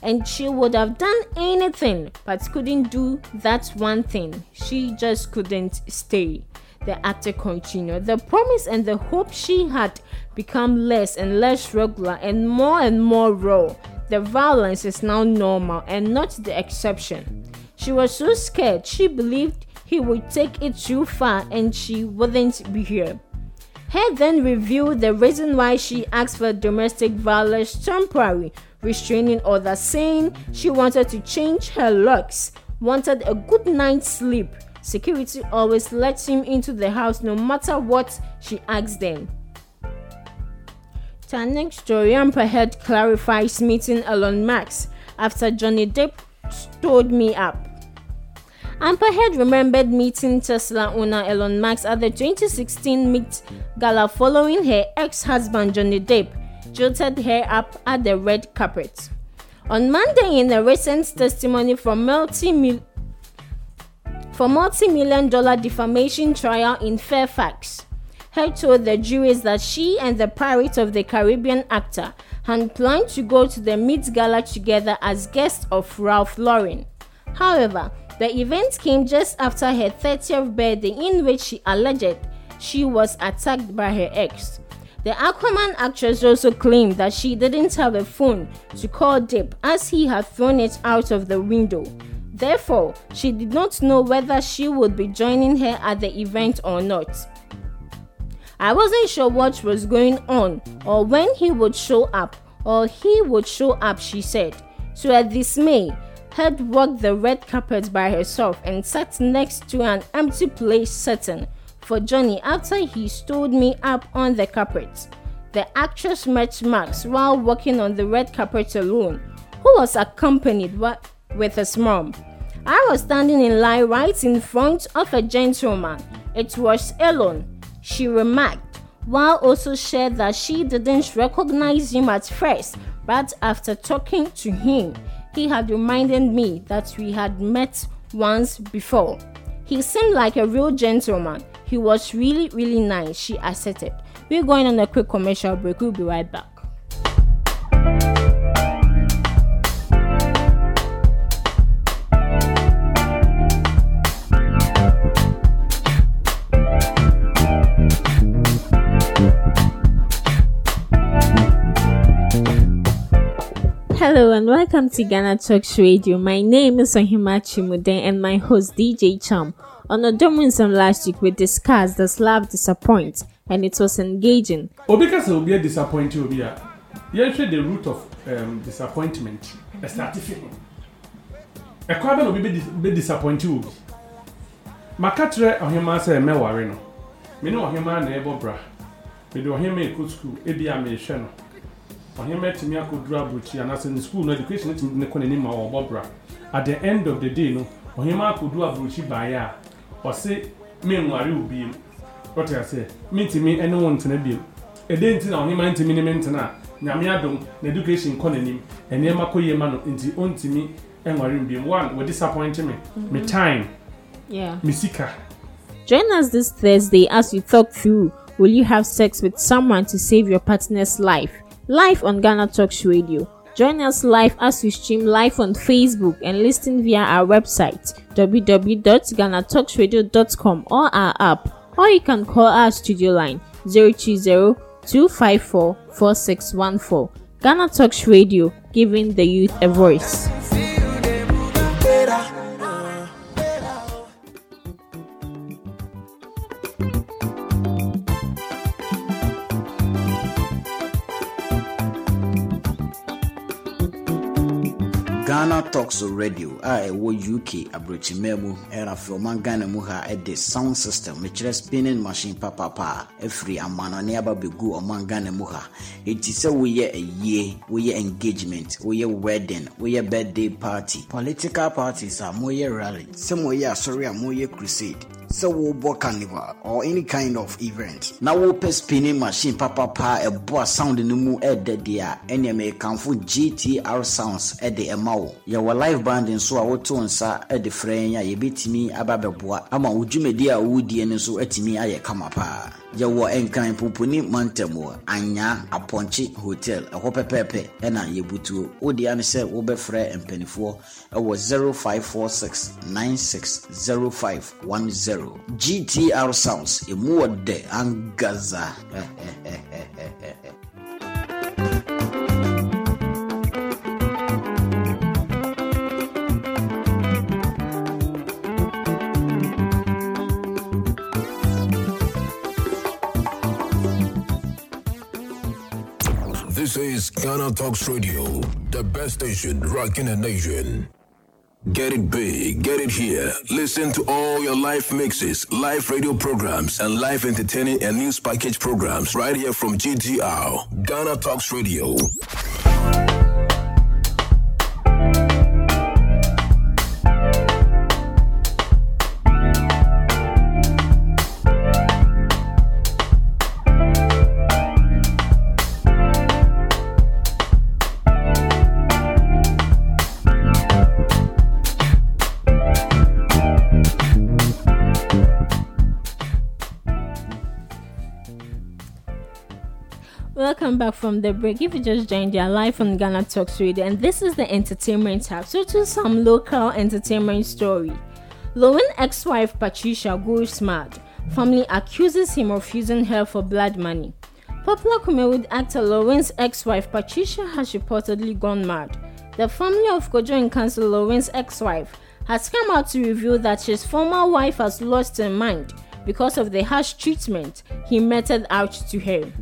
And she would have done anything but couldn't do that one thing. She just couldn't stay. The actor continued. The promise and the hope she had become less and less regular and more and more raw. The violence is now normal and not the exception. She was so scared she believed he would take it too far and she wouldn't be here. Heard then revealed the reason why she asked for domestic violence temporary restraining order, saying she wanted to change her looks, wanted a good night's sleep. Security always lets him into the house no matter what she asks them. Our next story, Amber Heard clarifies meeting Elon Musk after Johnny Depp stood me up. Amber Heard remembered meeting Tesla owner Elon Musk at the 2016 Met Gala following her ex-husband Johnny Depp jilted her up at the red carpet. On Monday, in a recent testimony from multi for multi-million dollar defamation trial in Fairfax, her told the jurors that she and the Pirates of the Caribbean actor had planned to go to the Met Gala together as guests of Ralph Lauren. However, the event came just after her 30th birthday, in which she alleged she was attacked by her ex. The Aquaman actress also claimed that she didn't have a phone to call Depp as he had thrown it out of the window. Therefore, she did not know whether she would be joining her at the event or not. I wasn't sure what was going on or when he would show up or he would show up, she said. To her dismay, Heard walked the red carpet by herself and sat next to an empty place setting for Johnny after he stood me up on the carpet. The actress met Musk while walking on the red carpet alone, who was accompanied with his mom. I was standing in line right in front of a gentleman. It was Elon, she remarked, while also shared that she didn't recognize him at first, but after talking to him, he had reminded me that we had met once before. He seemed like a real gentleman. He was really, really nice, she asserted. We're going on a quick commercial break. We'll be right back. Hello and welcome to Ghana Talks Radio. My name is Ohima Chimuden and my host DJ Charm. On the Dominism last week, we discussed Does Love Disappoint and it was engaging. Obika will be a disappointing Obia. Yɛhwɛ the root of um, disappointment ɛstarte fi ho ɛkwa bɛ na obi bɛ disappointi obi? Maka kyerɛ ɔhema sɛ mɛware no. Me ne ɔhema na ɛbɔ bra. Mede ɔhema ɛkɔ sukuu ebi a mehwɛ no. Ɔhema atumi akɔduru aburukyi anaasɛ ne school no education atumi ne kɔ n'anim a ɔbɔ bra. At the end of the day no ɔhema akɔduru aburukyi baeɛ a ɔse menware wo biem wɔte ase mentumi ne wo ntena biem ɛdɛ nti na ɔhema ntumi ne me ntena? A nyame adom na education kɔ n'anim. Nneɛma kɔ yie ma no nti ɔntumi nware wo biem one wɔ disappoint me. Me time. Yeah. me sika. Join us this Thursday as we talk through Will you have sex with someone to save your partner's life? Live on Ghana Talks Radio. Join us live as we stream live on Facebook and listen via our website www.ghanatalksradio.com or our app, or you can call our studio line 020 254 4614. Ghana Talks Radio, giving the youth a voice. Ghana talks radio a ɛwɔ uk aborɔkyimmaa mu ɛna afei ɔman ghana mu ha ɛde sound system mekyerɛ spinning machine papapa a afiri amanɔne aba bɛgu ɔman ghana mu ha. Ɛnti sɛ woyɛ ayie woyɛ engagement woyɛ wedding woyɛ birthday party political parties a moyɛ rally sɛ moyɛ asɔre a moyɛ crusade sɛ wobɔ carnival or any kind of event na wopɛ spinning machine papapa a ɛboa sound no mu ɛɛdɛ deɛ a ɛneɛ mekamfo gtr sounds ɛde ɛma wo. Yɛwɔ live band nso a woto nsa ɛde frɛ yɛn a yɛbɛtumi aba bɛboa ama wo dwumadi a wodie no nso atumi ayɛ kama paa yɛwɔ nkran poponi mantam wɔ anya apɔnkye hotel. Ɛhɔ pɛpɛɛpɛ ɛna yɛbutuo. Wodeɛ ne sɛ wobɛfrɛ mpanifoɔ ɛwɔ 0546 960510 gtr sounds ɛmu wɔ dɛ angaza This is Ghana Talks Radio, the best station rocking the nation. Get it big, get it here. Listen to all your live mixes, live radio programs, and live entertaining and news package programs right here from GTR. Ghana Talks Radio. Back from the break. If you just joined, you're live on Ghana Talks Radio, and this is the entertainment tab. So, to some local entertainment story. Lil Win ex-wife Patricia goes mad. Family accuses him of using her for blood money. Popular Kumawood actor Lil Win's ex-wife Patricia has reportedly gone mad. The family of Kojo and Council Lil Win's ex-wife has come out to reveal that his former wife has lost her mind because of the harsh treatment he meted out to her.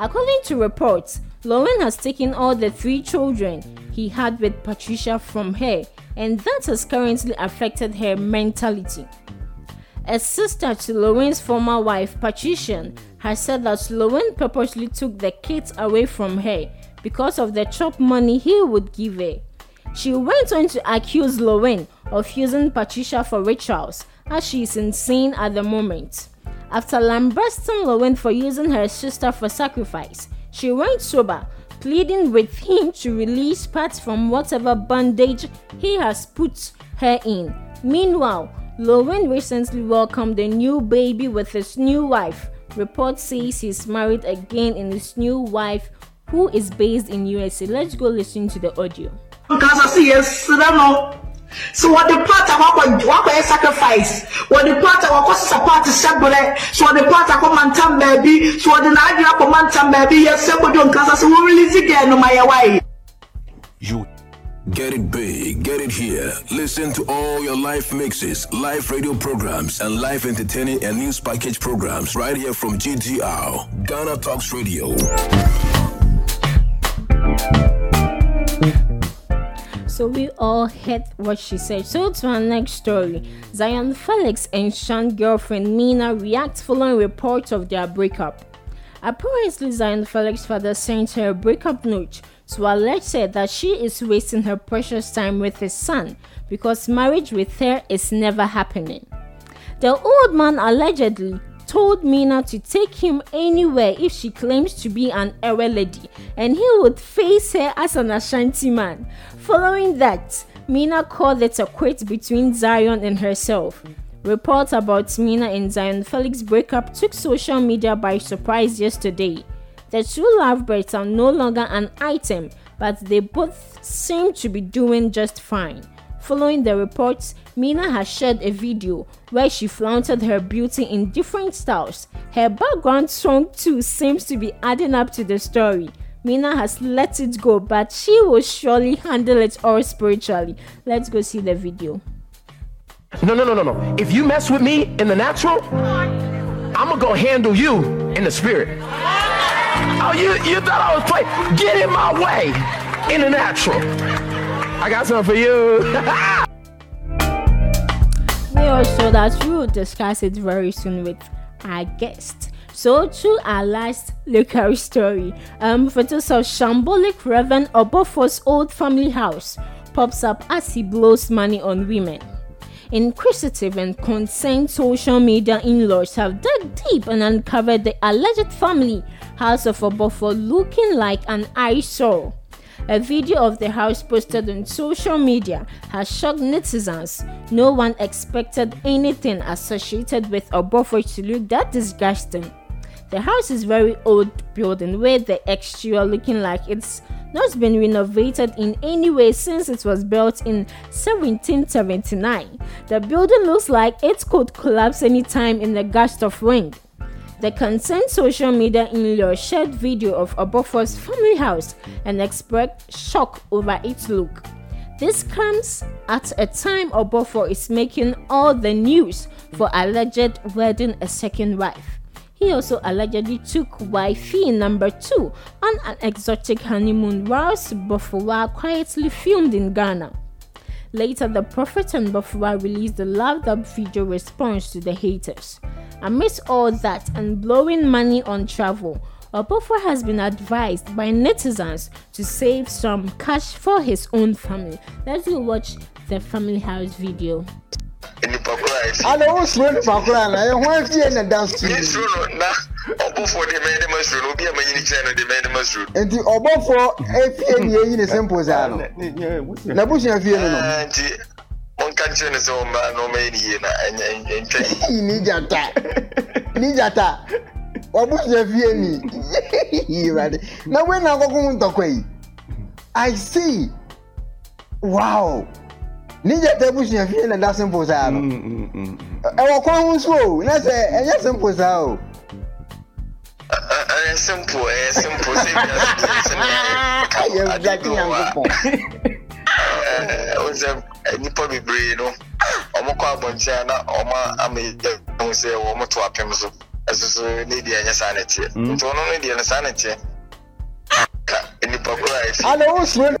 According to reports, Lil Win has taken all the three children he had with Patricia from her, and that has currently affected her mentality. A sister to Lil Win's former wife, Patricia, has said that Lil Win purposely took the kids away from her because of the chop money he would give her. She went on to accuse Lil Win of using Patricia for rituals, as she is insane at the moment. After lambasting Lil Win for using her sister for sacrifice, she went sober, pleading with him to release Pat from whatever bondage he has put her in. Meanwhile, Lil Win recently welcomed a new baby with his new wife. Report says he's married again in his new wife, who is based in USA. Let's go listen to the audio. No sɛ wɔde part a wakɔ wakɔyɛ sacrifice. Wɔde part a wakɔ sisa part hyɛ berɛ sɛ wɔde part akɔ mantam baabi sɛ wɔde n'adwene akɔ mantam baabi yɛsrɛ kɔdwo nkasa sɛ wɔrelease girl no ma yɛwae You get it big, get it here. Listen to all your live mixes, live radio programs, and live entertaining and news package programs right here from GTR, Ghana Talks Radio. So we all heard what she said. So to our next story, Zion Felix and Sean girlfriend Mina react following reports of their breakup. Apparently, Zion Felix's father sent her a breakup note to her that she is wasting her precious time with his son because marriage with her is never happening. The old man allegedly told Mina to take him anywhere if she claims to be an Ewe lady, and he would face her as an Ashanti man. Following that, Mina called it a quit between Zion and herself. Reports about Mina and Zion Felix breakup took social media by surprise yesterday. The two lovebirds are no longer an item, but they both seem to be doing just fine. Following the reports, Mina has shared a video where she flaunted her beauty in different styles. Her background song too seems to be adding up to the story. Mina has let it go, but she will surely handle it all spiritually. Let's go see the video. No, no, no, no, no. If you mess with me in the natural, I'm gonna go handle you in the spirit. Oh, you you thought I was playing? Get in my way in the natural. I got something for you. We also that we will discuss it very soon with our guest. So to our last local story, um, photos of shambolic Reverend Obofour's old family house pops up as he blows money on women. Inquisitive and concerned social media in-laws have dug deep and uncovered the alleged family house of Obofour looking like an eyesore. A video of the house posted on social media has shocked netizens. No one expected anything associated with Obofour to look that disgusting. The house is very old building with the exterior looking like it's not been renovated in any way since it was built in 1779. The building looks like it could collapse anytime in the gust of wind. The concerned social media in-law shared video of Obofour's family house and expressed shock over its look. This comes at a time Obofour is making all the news for alleged wedding a second wife. He also allegedly took wifey number two on an exotic honeymoon whilst Bofua quietly filmed in Ghana. Later, the Prophet and Bafua released a loved up video response to the haters. Amidst all that and blowing money on travel, Obofour has been advised by netizens to save some cash for his own family. Let's watch the family house video. Nipa koro a ɛsi ana wo suro nipa koro a na ɛho afie na da so ne suro no na ɔbɔfoɔ de mɛn de ma suro no obi a manyini kyerɛ no de mɛn de ma suro nti ɔbɔfoɔ efie ni eyi ne simple saa no. Na busua fie no no. Ah, nti monka nkyerɛ no sɛ ɔmba na ɔmayɛ ne yie na ɛnyɛ- yi yi ni gyata ni gyata ɔbusua fie ni. Awurade. na wei na akɔkɔ ho ntɔkwa yi. I see. Wow ne gyata abusua fie na da simple saa no. Ɛwɔ kwan ho nso o na sɛ ɛnyɛ simple saa o. Ɛyɛ simple ɛyɛ simple. Sɛ wiase Ayɛ Awurade Nyankopɔn. sɛ nnipa bebree no ɔmo kɔ abɔnten a na ɔmo ama yɛ ho sɛ wɔmo to apem so ɛso so ne deɛ ɛnyɛ saa ne teɛ nti ɔno no deɛ no saa ne teɛ ka nnipa koro a ɛfi ana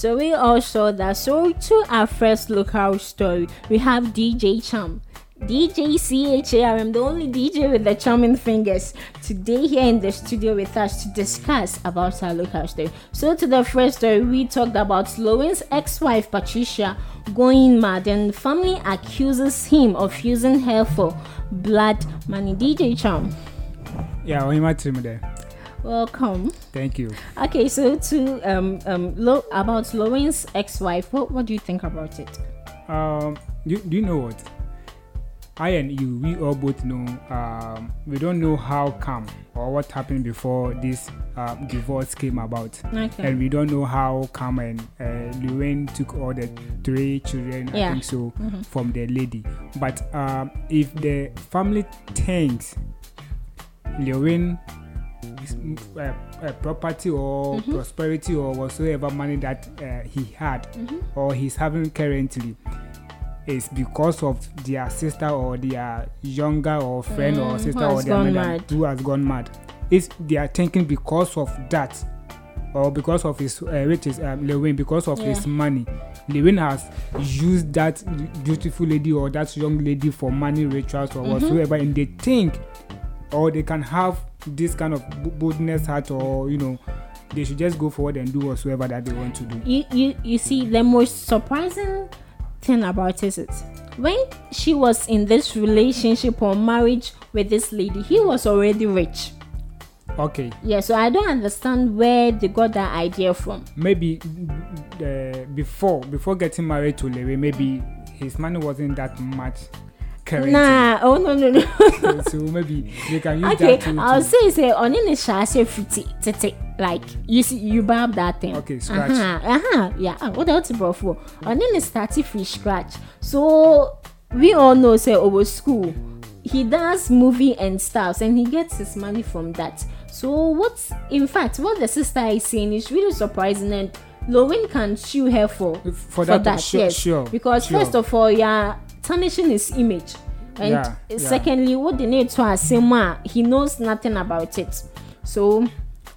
So we all saw that. So to our first local story, we have DJ Charm. DJ CHARM, the only DJ with the charming fingers, today here in the studio with us to discuss about our local story. So to the first story, we talked about Slowen's ex-wife Patricia going mad and the family accuses him of using her for blood money. DJ Charm, Yeah, Ohima Trimide. Welcome. Thank you. Okay, so to um um lo- about Slowen's ex-wife, what what do you think about it? Um, do, do you know what? I and you, we all both know. Um, we don't know how come or what happened before this uh, divorce came about, Okay. and we don't know how come and uh, Lil Win took all the three children. Yeah. I think so Mhm. from the lady. But um, if the family thinks Lil Win uh, uh, property or Mhm. prosperity or whatsoever money that uh, he had Mhm. or he's having currently is because of their sister or their younger or friend Mm, or sister or their mother mad. who has gone mad. If they are thinking because of that or because of his uh, which is um, Lil Win because of his money, Lil Win has used that beautiful lady or that young lady for money rituals or Mhm. whatsoever, and they think or they can have this kind of bo- boldness heart or you know they should just go forward and do whatsoever that they want to do. you you you see the most surprising thing about it is when she was in this relationship or marriage with this lady he was already rich Okay. yeah so i don't understand where they got that idea from maybe uh, before before getting married to Lewe, maybe his money wasn't that much currently. nah oh no no no. So, so maybe you can use okay that to, i'll say say on in shase fiti tete. Like you see you barb that thing. Okay, scratch. uh-huh, uh-huh yeah. Ah, what else bro for? On in starting free scratch. So we all know say over school he does movie and stuff and he gets his money from that. So what's in fact what the sister is saying is really surprising and Lil Win can sue her for For that, sure- yes. sure, because sure. first of all you're tarnishing his image and Yeah, yeah. secondly what they need to assume ah, he knows nothing about it so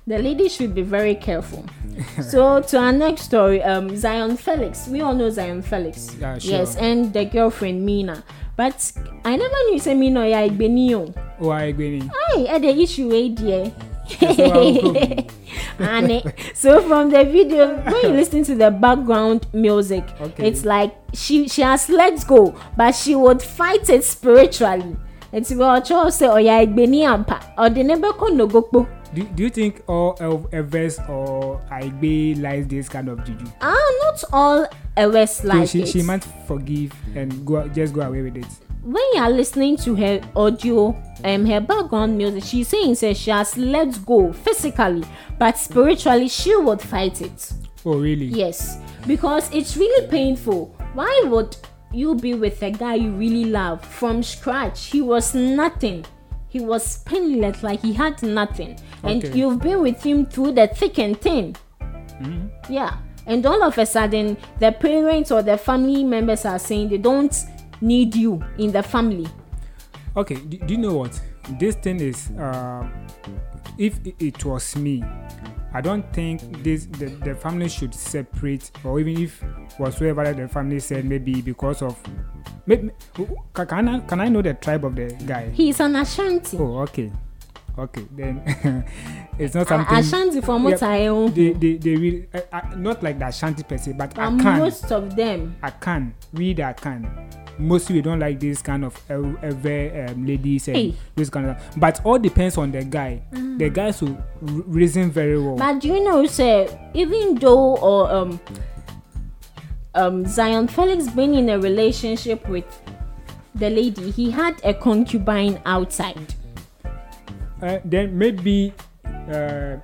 the lady should be very careful so to our next story um zion felix we all know zion felix Yeah, sure. yes and the girlfriend mina but i never knew say mina ya igbeni o oh I agree. Aye, eh, the issue wey there. So and eh, so from the video when you listen to the background music Okay. it's like she she has let go but she would fight it spiritually nti bɛ ɔkyerɛw sɛ ɔyɛ agbeni ampa ɔde ne bɛkɔ nogokpo Do, do you think all Elvis or Aigbe likes this kind of juju? ah not all ewes So like she, it she might forgive and go just go away with it. When you are listening to her audio um her background music she's saying say she has let go physically but spiritually she would fight it. Oh really? yes. Because it's really painful. Why would you be with a guy you really love from scratch? He was nothing. He was penniless like he had nothing. And Okay. you've been with him through the thick and thin. Mhm. yeah. And all of a sudden the parents or the family members are saying they don't need you in the family Okay, do, do you know what? This thing is, uh, if it, was me, I don't think this the, the family should separate, or even if whatsoever the family said, maybe because of. Maybe, can, I, can I know the tribe of the guy? he's an ashanti Oh, okay. Okay, then it's not something. Ashanti I own. They, they, they really, uh, uh, not like the Ashanti per se, but I can. most of them I can read. I can. Mostly we don't like this kind of ever um, ladies and Hey. this kind of. But all depends on the guy. Mm. The guys who reason very well. But do you know, say, even though or um um Zion Felix being in a relationship with the lady, he had a concubine outside. uh, then maybe uh,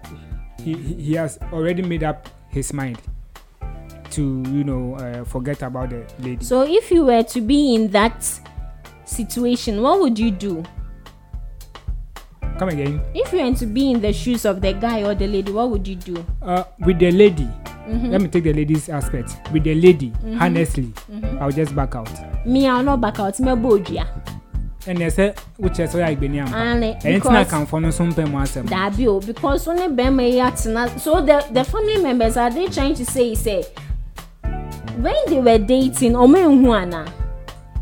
he he has already made up his mind to you know uh, forget about the lady. So if you were to be in that situation, what would you do? Come again. If you were to be in the shoes of the guy or the lady, what would you do? Uh, with the lady, Mhm. let me take the lady's aspect. With the lady, Mhm. honestly, Mhm. I'll just back out. Me, I'll not back out. Me, bodria. And they say, which is why I been here. And, Anything I because- can find some pay more some. Dabi o because only bema yatina. So the the family members are they trying to say say when they were dating omo ehu ana.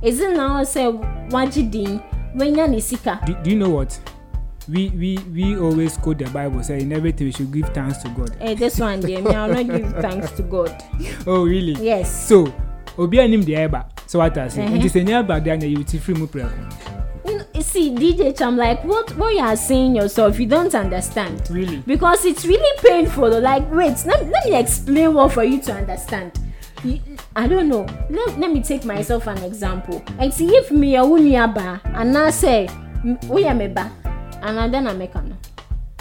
Is it now say wajidin when ya ni sika? Do, do you know what? We we we always quote the Bible say in everything we should give thanks to God. Eh, this one there, me I'll not give thanks to God. oh really? Yes. So obi anim the eba. So what I say? Mhm. It is a nearby there you will free mu you see, DJ Cham, like what what you are saying yourself, you don't understand. Really? Because it's really painful. Like, wait, let, let me explain what for you to understand. I don't know. Let, let me take myself an example. See if me a unyaba and I say, we are meba, and I then I make no.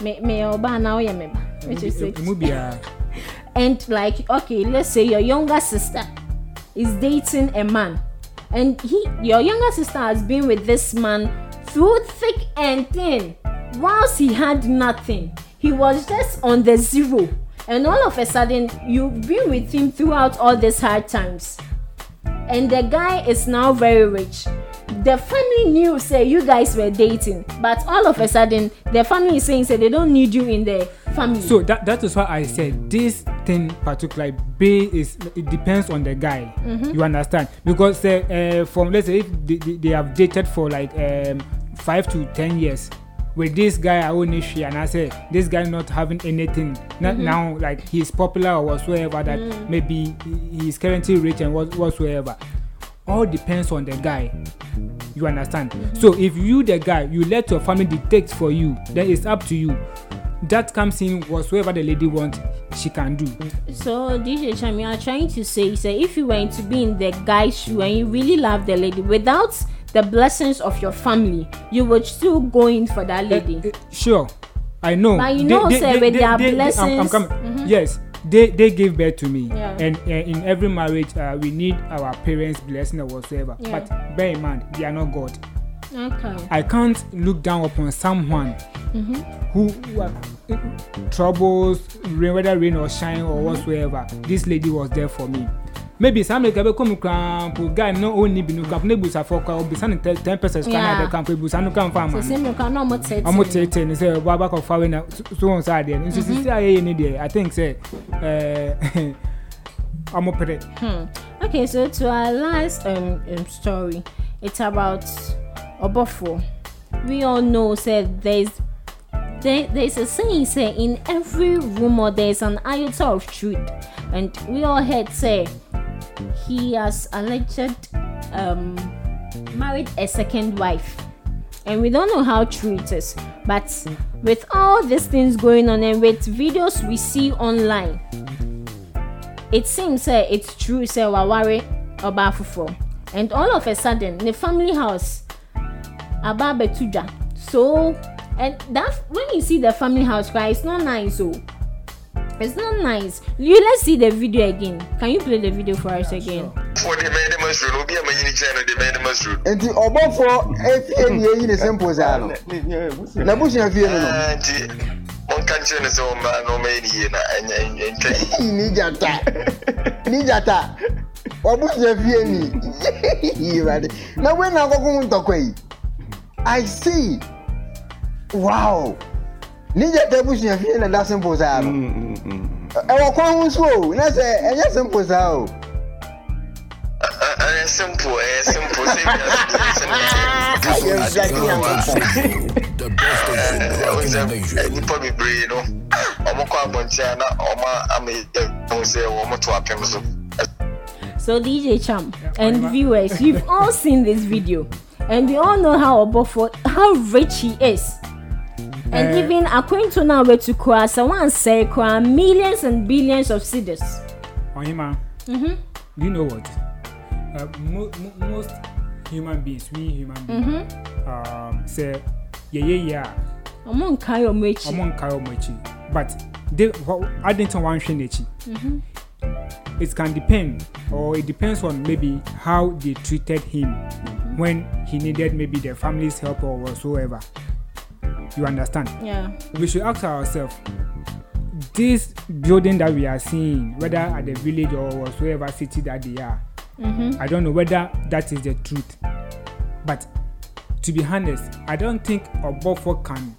Me me oba na we meba. Which is it. And like okay let's say your younger sister is dating a man and he your younger sister has been with this man through thick and thin whilst he had nothing he was just on the zero and all of a sudden you've been with him throughout all these hard times and the guy is now very rich the family knew say you guys were dating but all of a sudden the family is saying say they don't need you in the family so that that is why I said this thing particular bay is it depends on the guy. Mhm. You understand? Because uh, uh, from let's say if they, they, they have dated for like um, five to ten years. With this guy, I own issue, and I say this guy not having anything. Not Mhm. now, like he's popular or whatsoever. That Mm. maybe he- he's currently rich and what whatsoever. All depends on the guy. You understand? So if you the guy, you let your family dictate for you, then it's up to you. That comes in whatsoever the lady want, she can do. So DJ Charm, you are trying to say, say if you were to be in the guy's shoe and you really love the lady without the blessings of your family, you would still go in for that lady. Sure, I know. But you know, say, with their I'm- I'm blessings- coming. Mhm. Yes, they they gave birth to me, Yeah. and uh, in every marriage, uh, we need our parents' blessing or whatsoever. Yeah. But bear in mind, they are not God. Okay. I can't look down upon someone Mhm. who, who are, troubles, rain, whether rain or shine or whatsoever. This lady was there for me. Maybe some like ebe come krampo guy no only be no kamp ne busa for kwa obisa ne ten percent kana Yeah. de kamp busa no kam fa So man. say me can not tete. ɔmo tete ne sɛ waba kɔfa wei na so wɔn sa adeɛ no nso Mhm. sisi a yɛyɛ ne deɛ i think sɛ ɛɛ ɔmo pere. Hmm. Okay, so to our last um, um story, it's about Obofour. We all know said there's there, there's a saying say in every rumor there's an iota of truth, and we all heard say he has alleged um married a second wife. And we don't know how true it is, but with all these things going on and with videos we see online, it seems say it's true say waware ọba foforọ and all of a sudden the family house aba abẹtu dwa so and that when you see the family house cry it's not nice o it's not nice. You let's see the video again. Can you play the video for us again. for the man dem asuro no obi a manyi ne kyerɛ no de man dem asuro nti ɔbɔfoɔ efie ni eyi ne simple saa no? Na busua fie no no nti monka nkyerɛ no sɛ ɔmma na ɔma yɛ ne yie na ɛnyɛ ɛntwa yi ni jata ni jata ɔbusua fie ni. Yirade na wei na akɔkɔ mu ntɔkwa yi i see wow ni jata busua fie na da simple saa no ɛwɔ kwan ho nso o na sɛ ɛnyɛ simple saa o. ɛyɛ simple ɛyɛ simple sɛ nipa bebree no ɔmo kɔ abɔnten na ɔmo ama yɛ ho sɛ wɔmo to apem so So DJ Cham and viewers, you've all seen this video, and we all know how Obofo, how rich he is. And Eh. even according to now, we to Kwasa one say kwa millions and billions of cedars. ɔhema Mm-hmm. do you know what uh, mo mo most human beings we human beings Mhm. um, sɛ yɛyɛ yɛ a ɔmo nkae ɔmo akyi ɔmo nkae ɔmo akyi but de adi nti wɔn ahwɛ n'akyi it can depend or it depends on maybe how they treated him when he needed maybe the family's help or whatsoever you understand Yeah. we should ask ourselves this building that we are seeing whether at the village or whatsoever city that they are Mhm. i don't know whether that is the truth but to be honest i don't think obofo can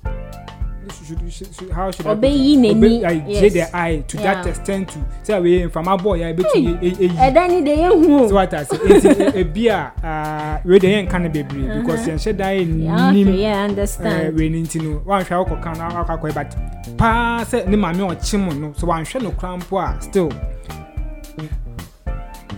should, should, should, how should Obey I put it? ye neni, Obey, like, yes. jay the eye to that Yeah. extent to say we from my boy I bet you eh, eh, ɛda ni de yɛ hu o so what I say nti ebi a ah, wei de yɛn nka no bebree because Uh-huh. yɛn hyɛ dan Yeah, yɛ okay, nim yeah, I understand. wei ni nti no wanhwɛ akɔ kan na akɔ akɔ but paa sɛ ne maame ɔkye mu no so wanhwɛ no kora mpo a still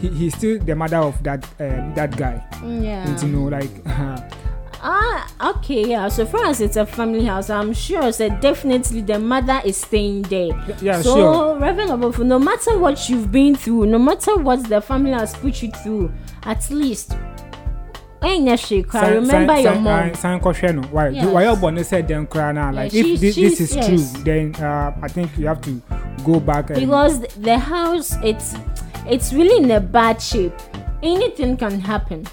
he he still the mother of that um, that guy Yeah. nti no like Ah, okay, yeah. So far as it's a family house, I'm sure that definitely the mother is staying there. yeah, so, sure. Reverend Obofour, no matter what you've been through, no matter what the family has put you through, at least. San- remember san- your san- mom. san kɔhwɛ no why Yes. wayɛ ɔbɔ ne sɛ dɛm koraa na like Yeah, if this, this is yes. true then uh, i think you have to go back because the house it's it's really in a bad shape anything can happen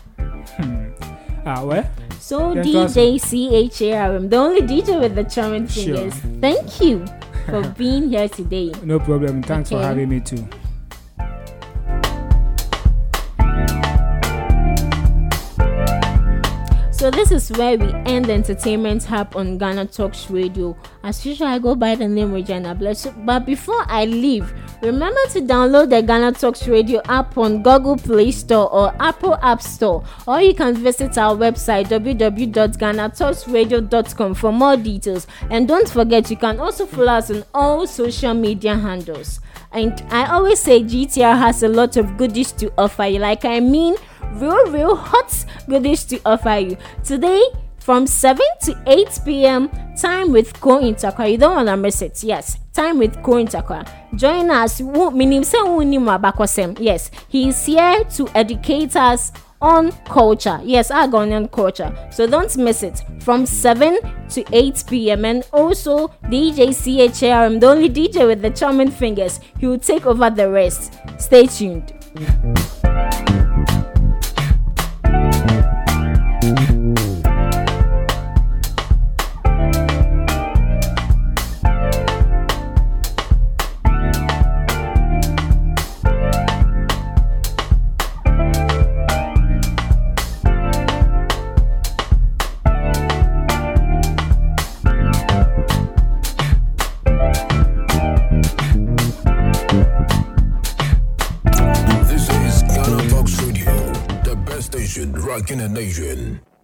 ah well so Then to us- dj charm the only dj with the charming Sure. fingers thank you for being here today no problem thanks for having me too So this is where we end the entertainment hub on Ghana Talks Radio. As usual, I go by the name Regina Bless. But before I leave, remember to download the Ghana Talks Radio app on Google Play Store or Apple App Store. Or you can visit our website www.ghanatalksradio.com for more details. And don't forget, you can also follow us on all social media handles. And I always say GTR has a lot of goodies to offer you. Like I mean, real, real hot goodies to offer you. Today, from 7 to 8 p.m., time with Ko Intakwa. You don't want to miss it. Yes, time with Ko Intakwa. Join us. Yes, he is here to educate us on culture. Yes, our Ghanaian culture. So don't miss it. From 7 to 8 p.m. And also DJ CHARM, the only DJ with the charming fingers. He will take over the rest. Stay tuned. This is Ghana Talks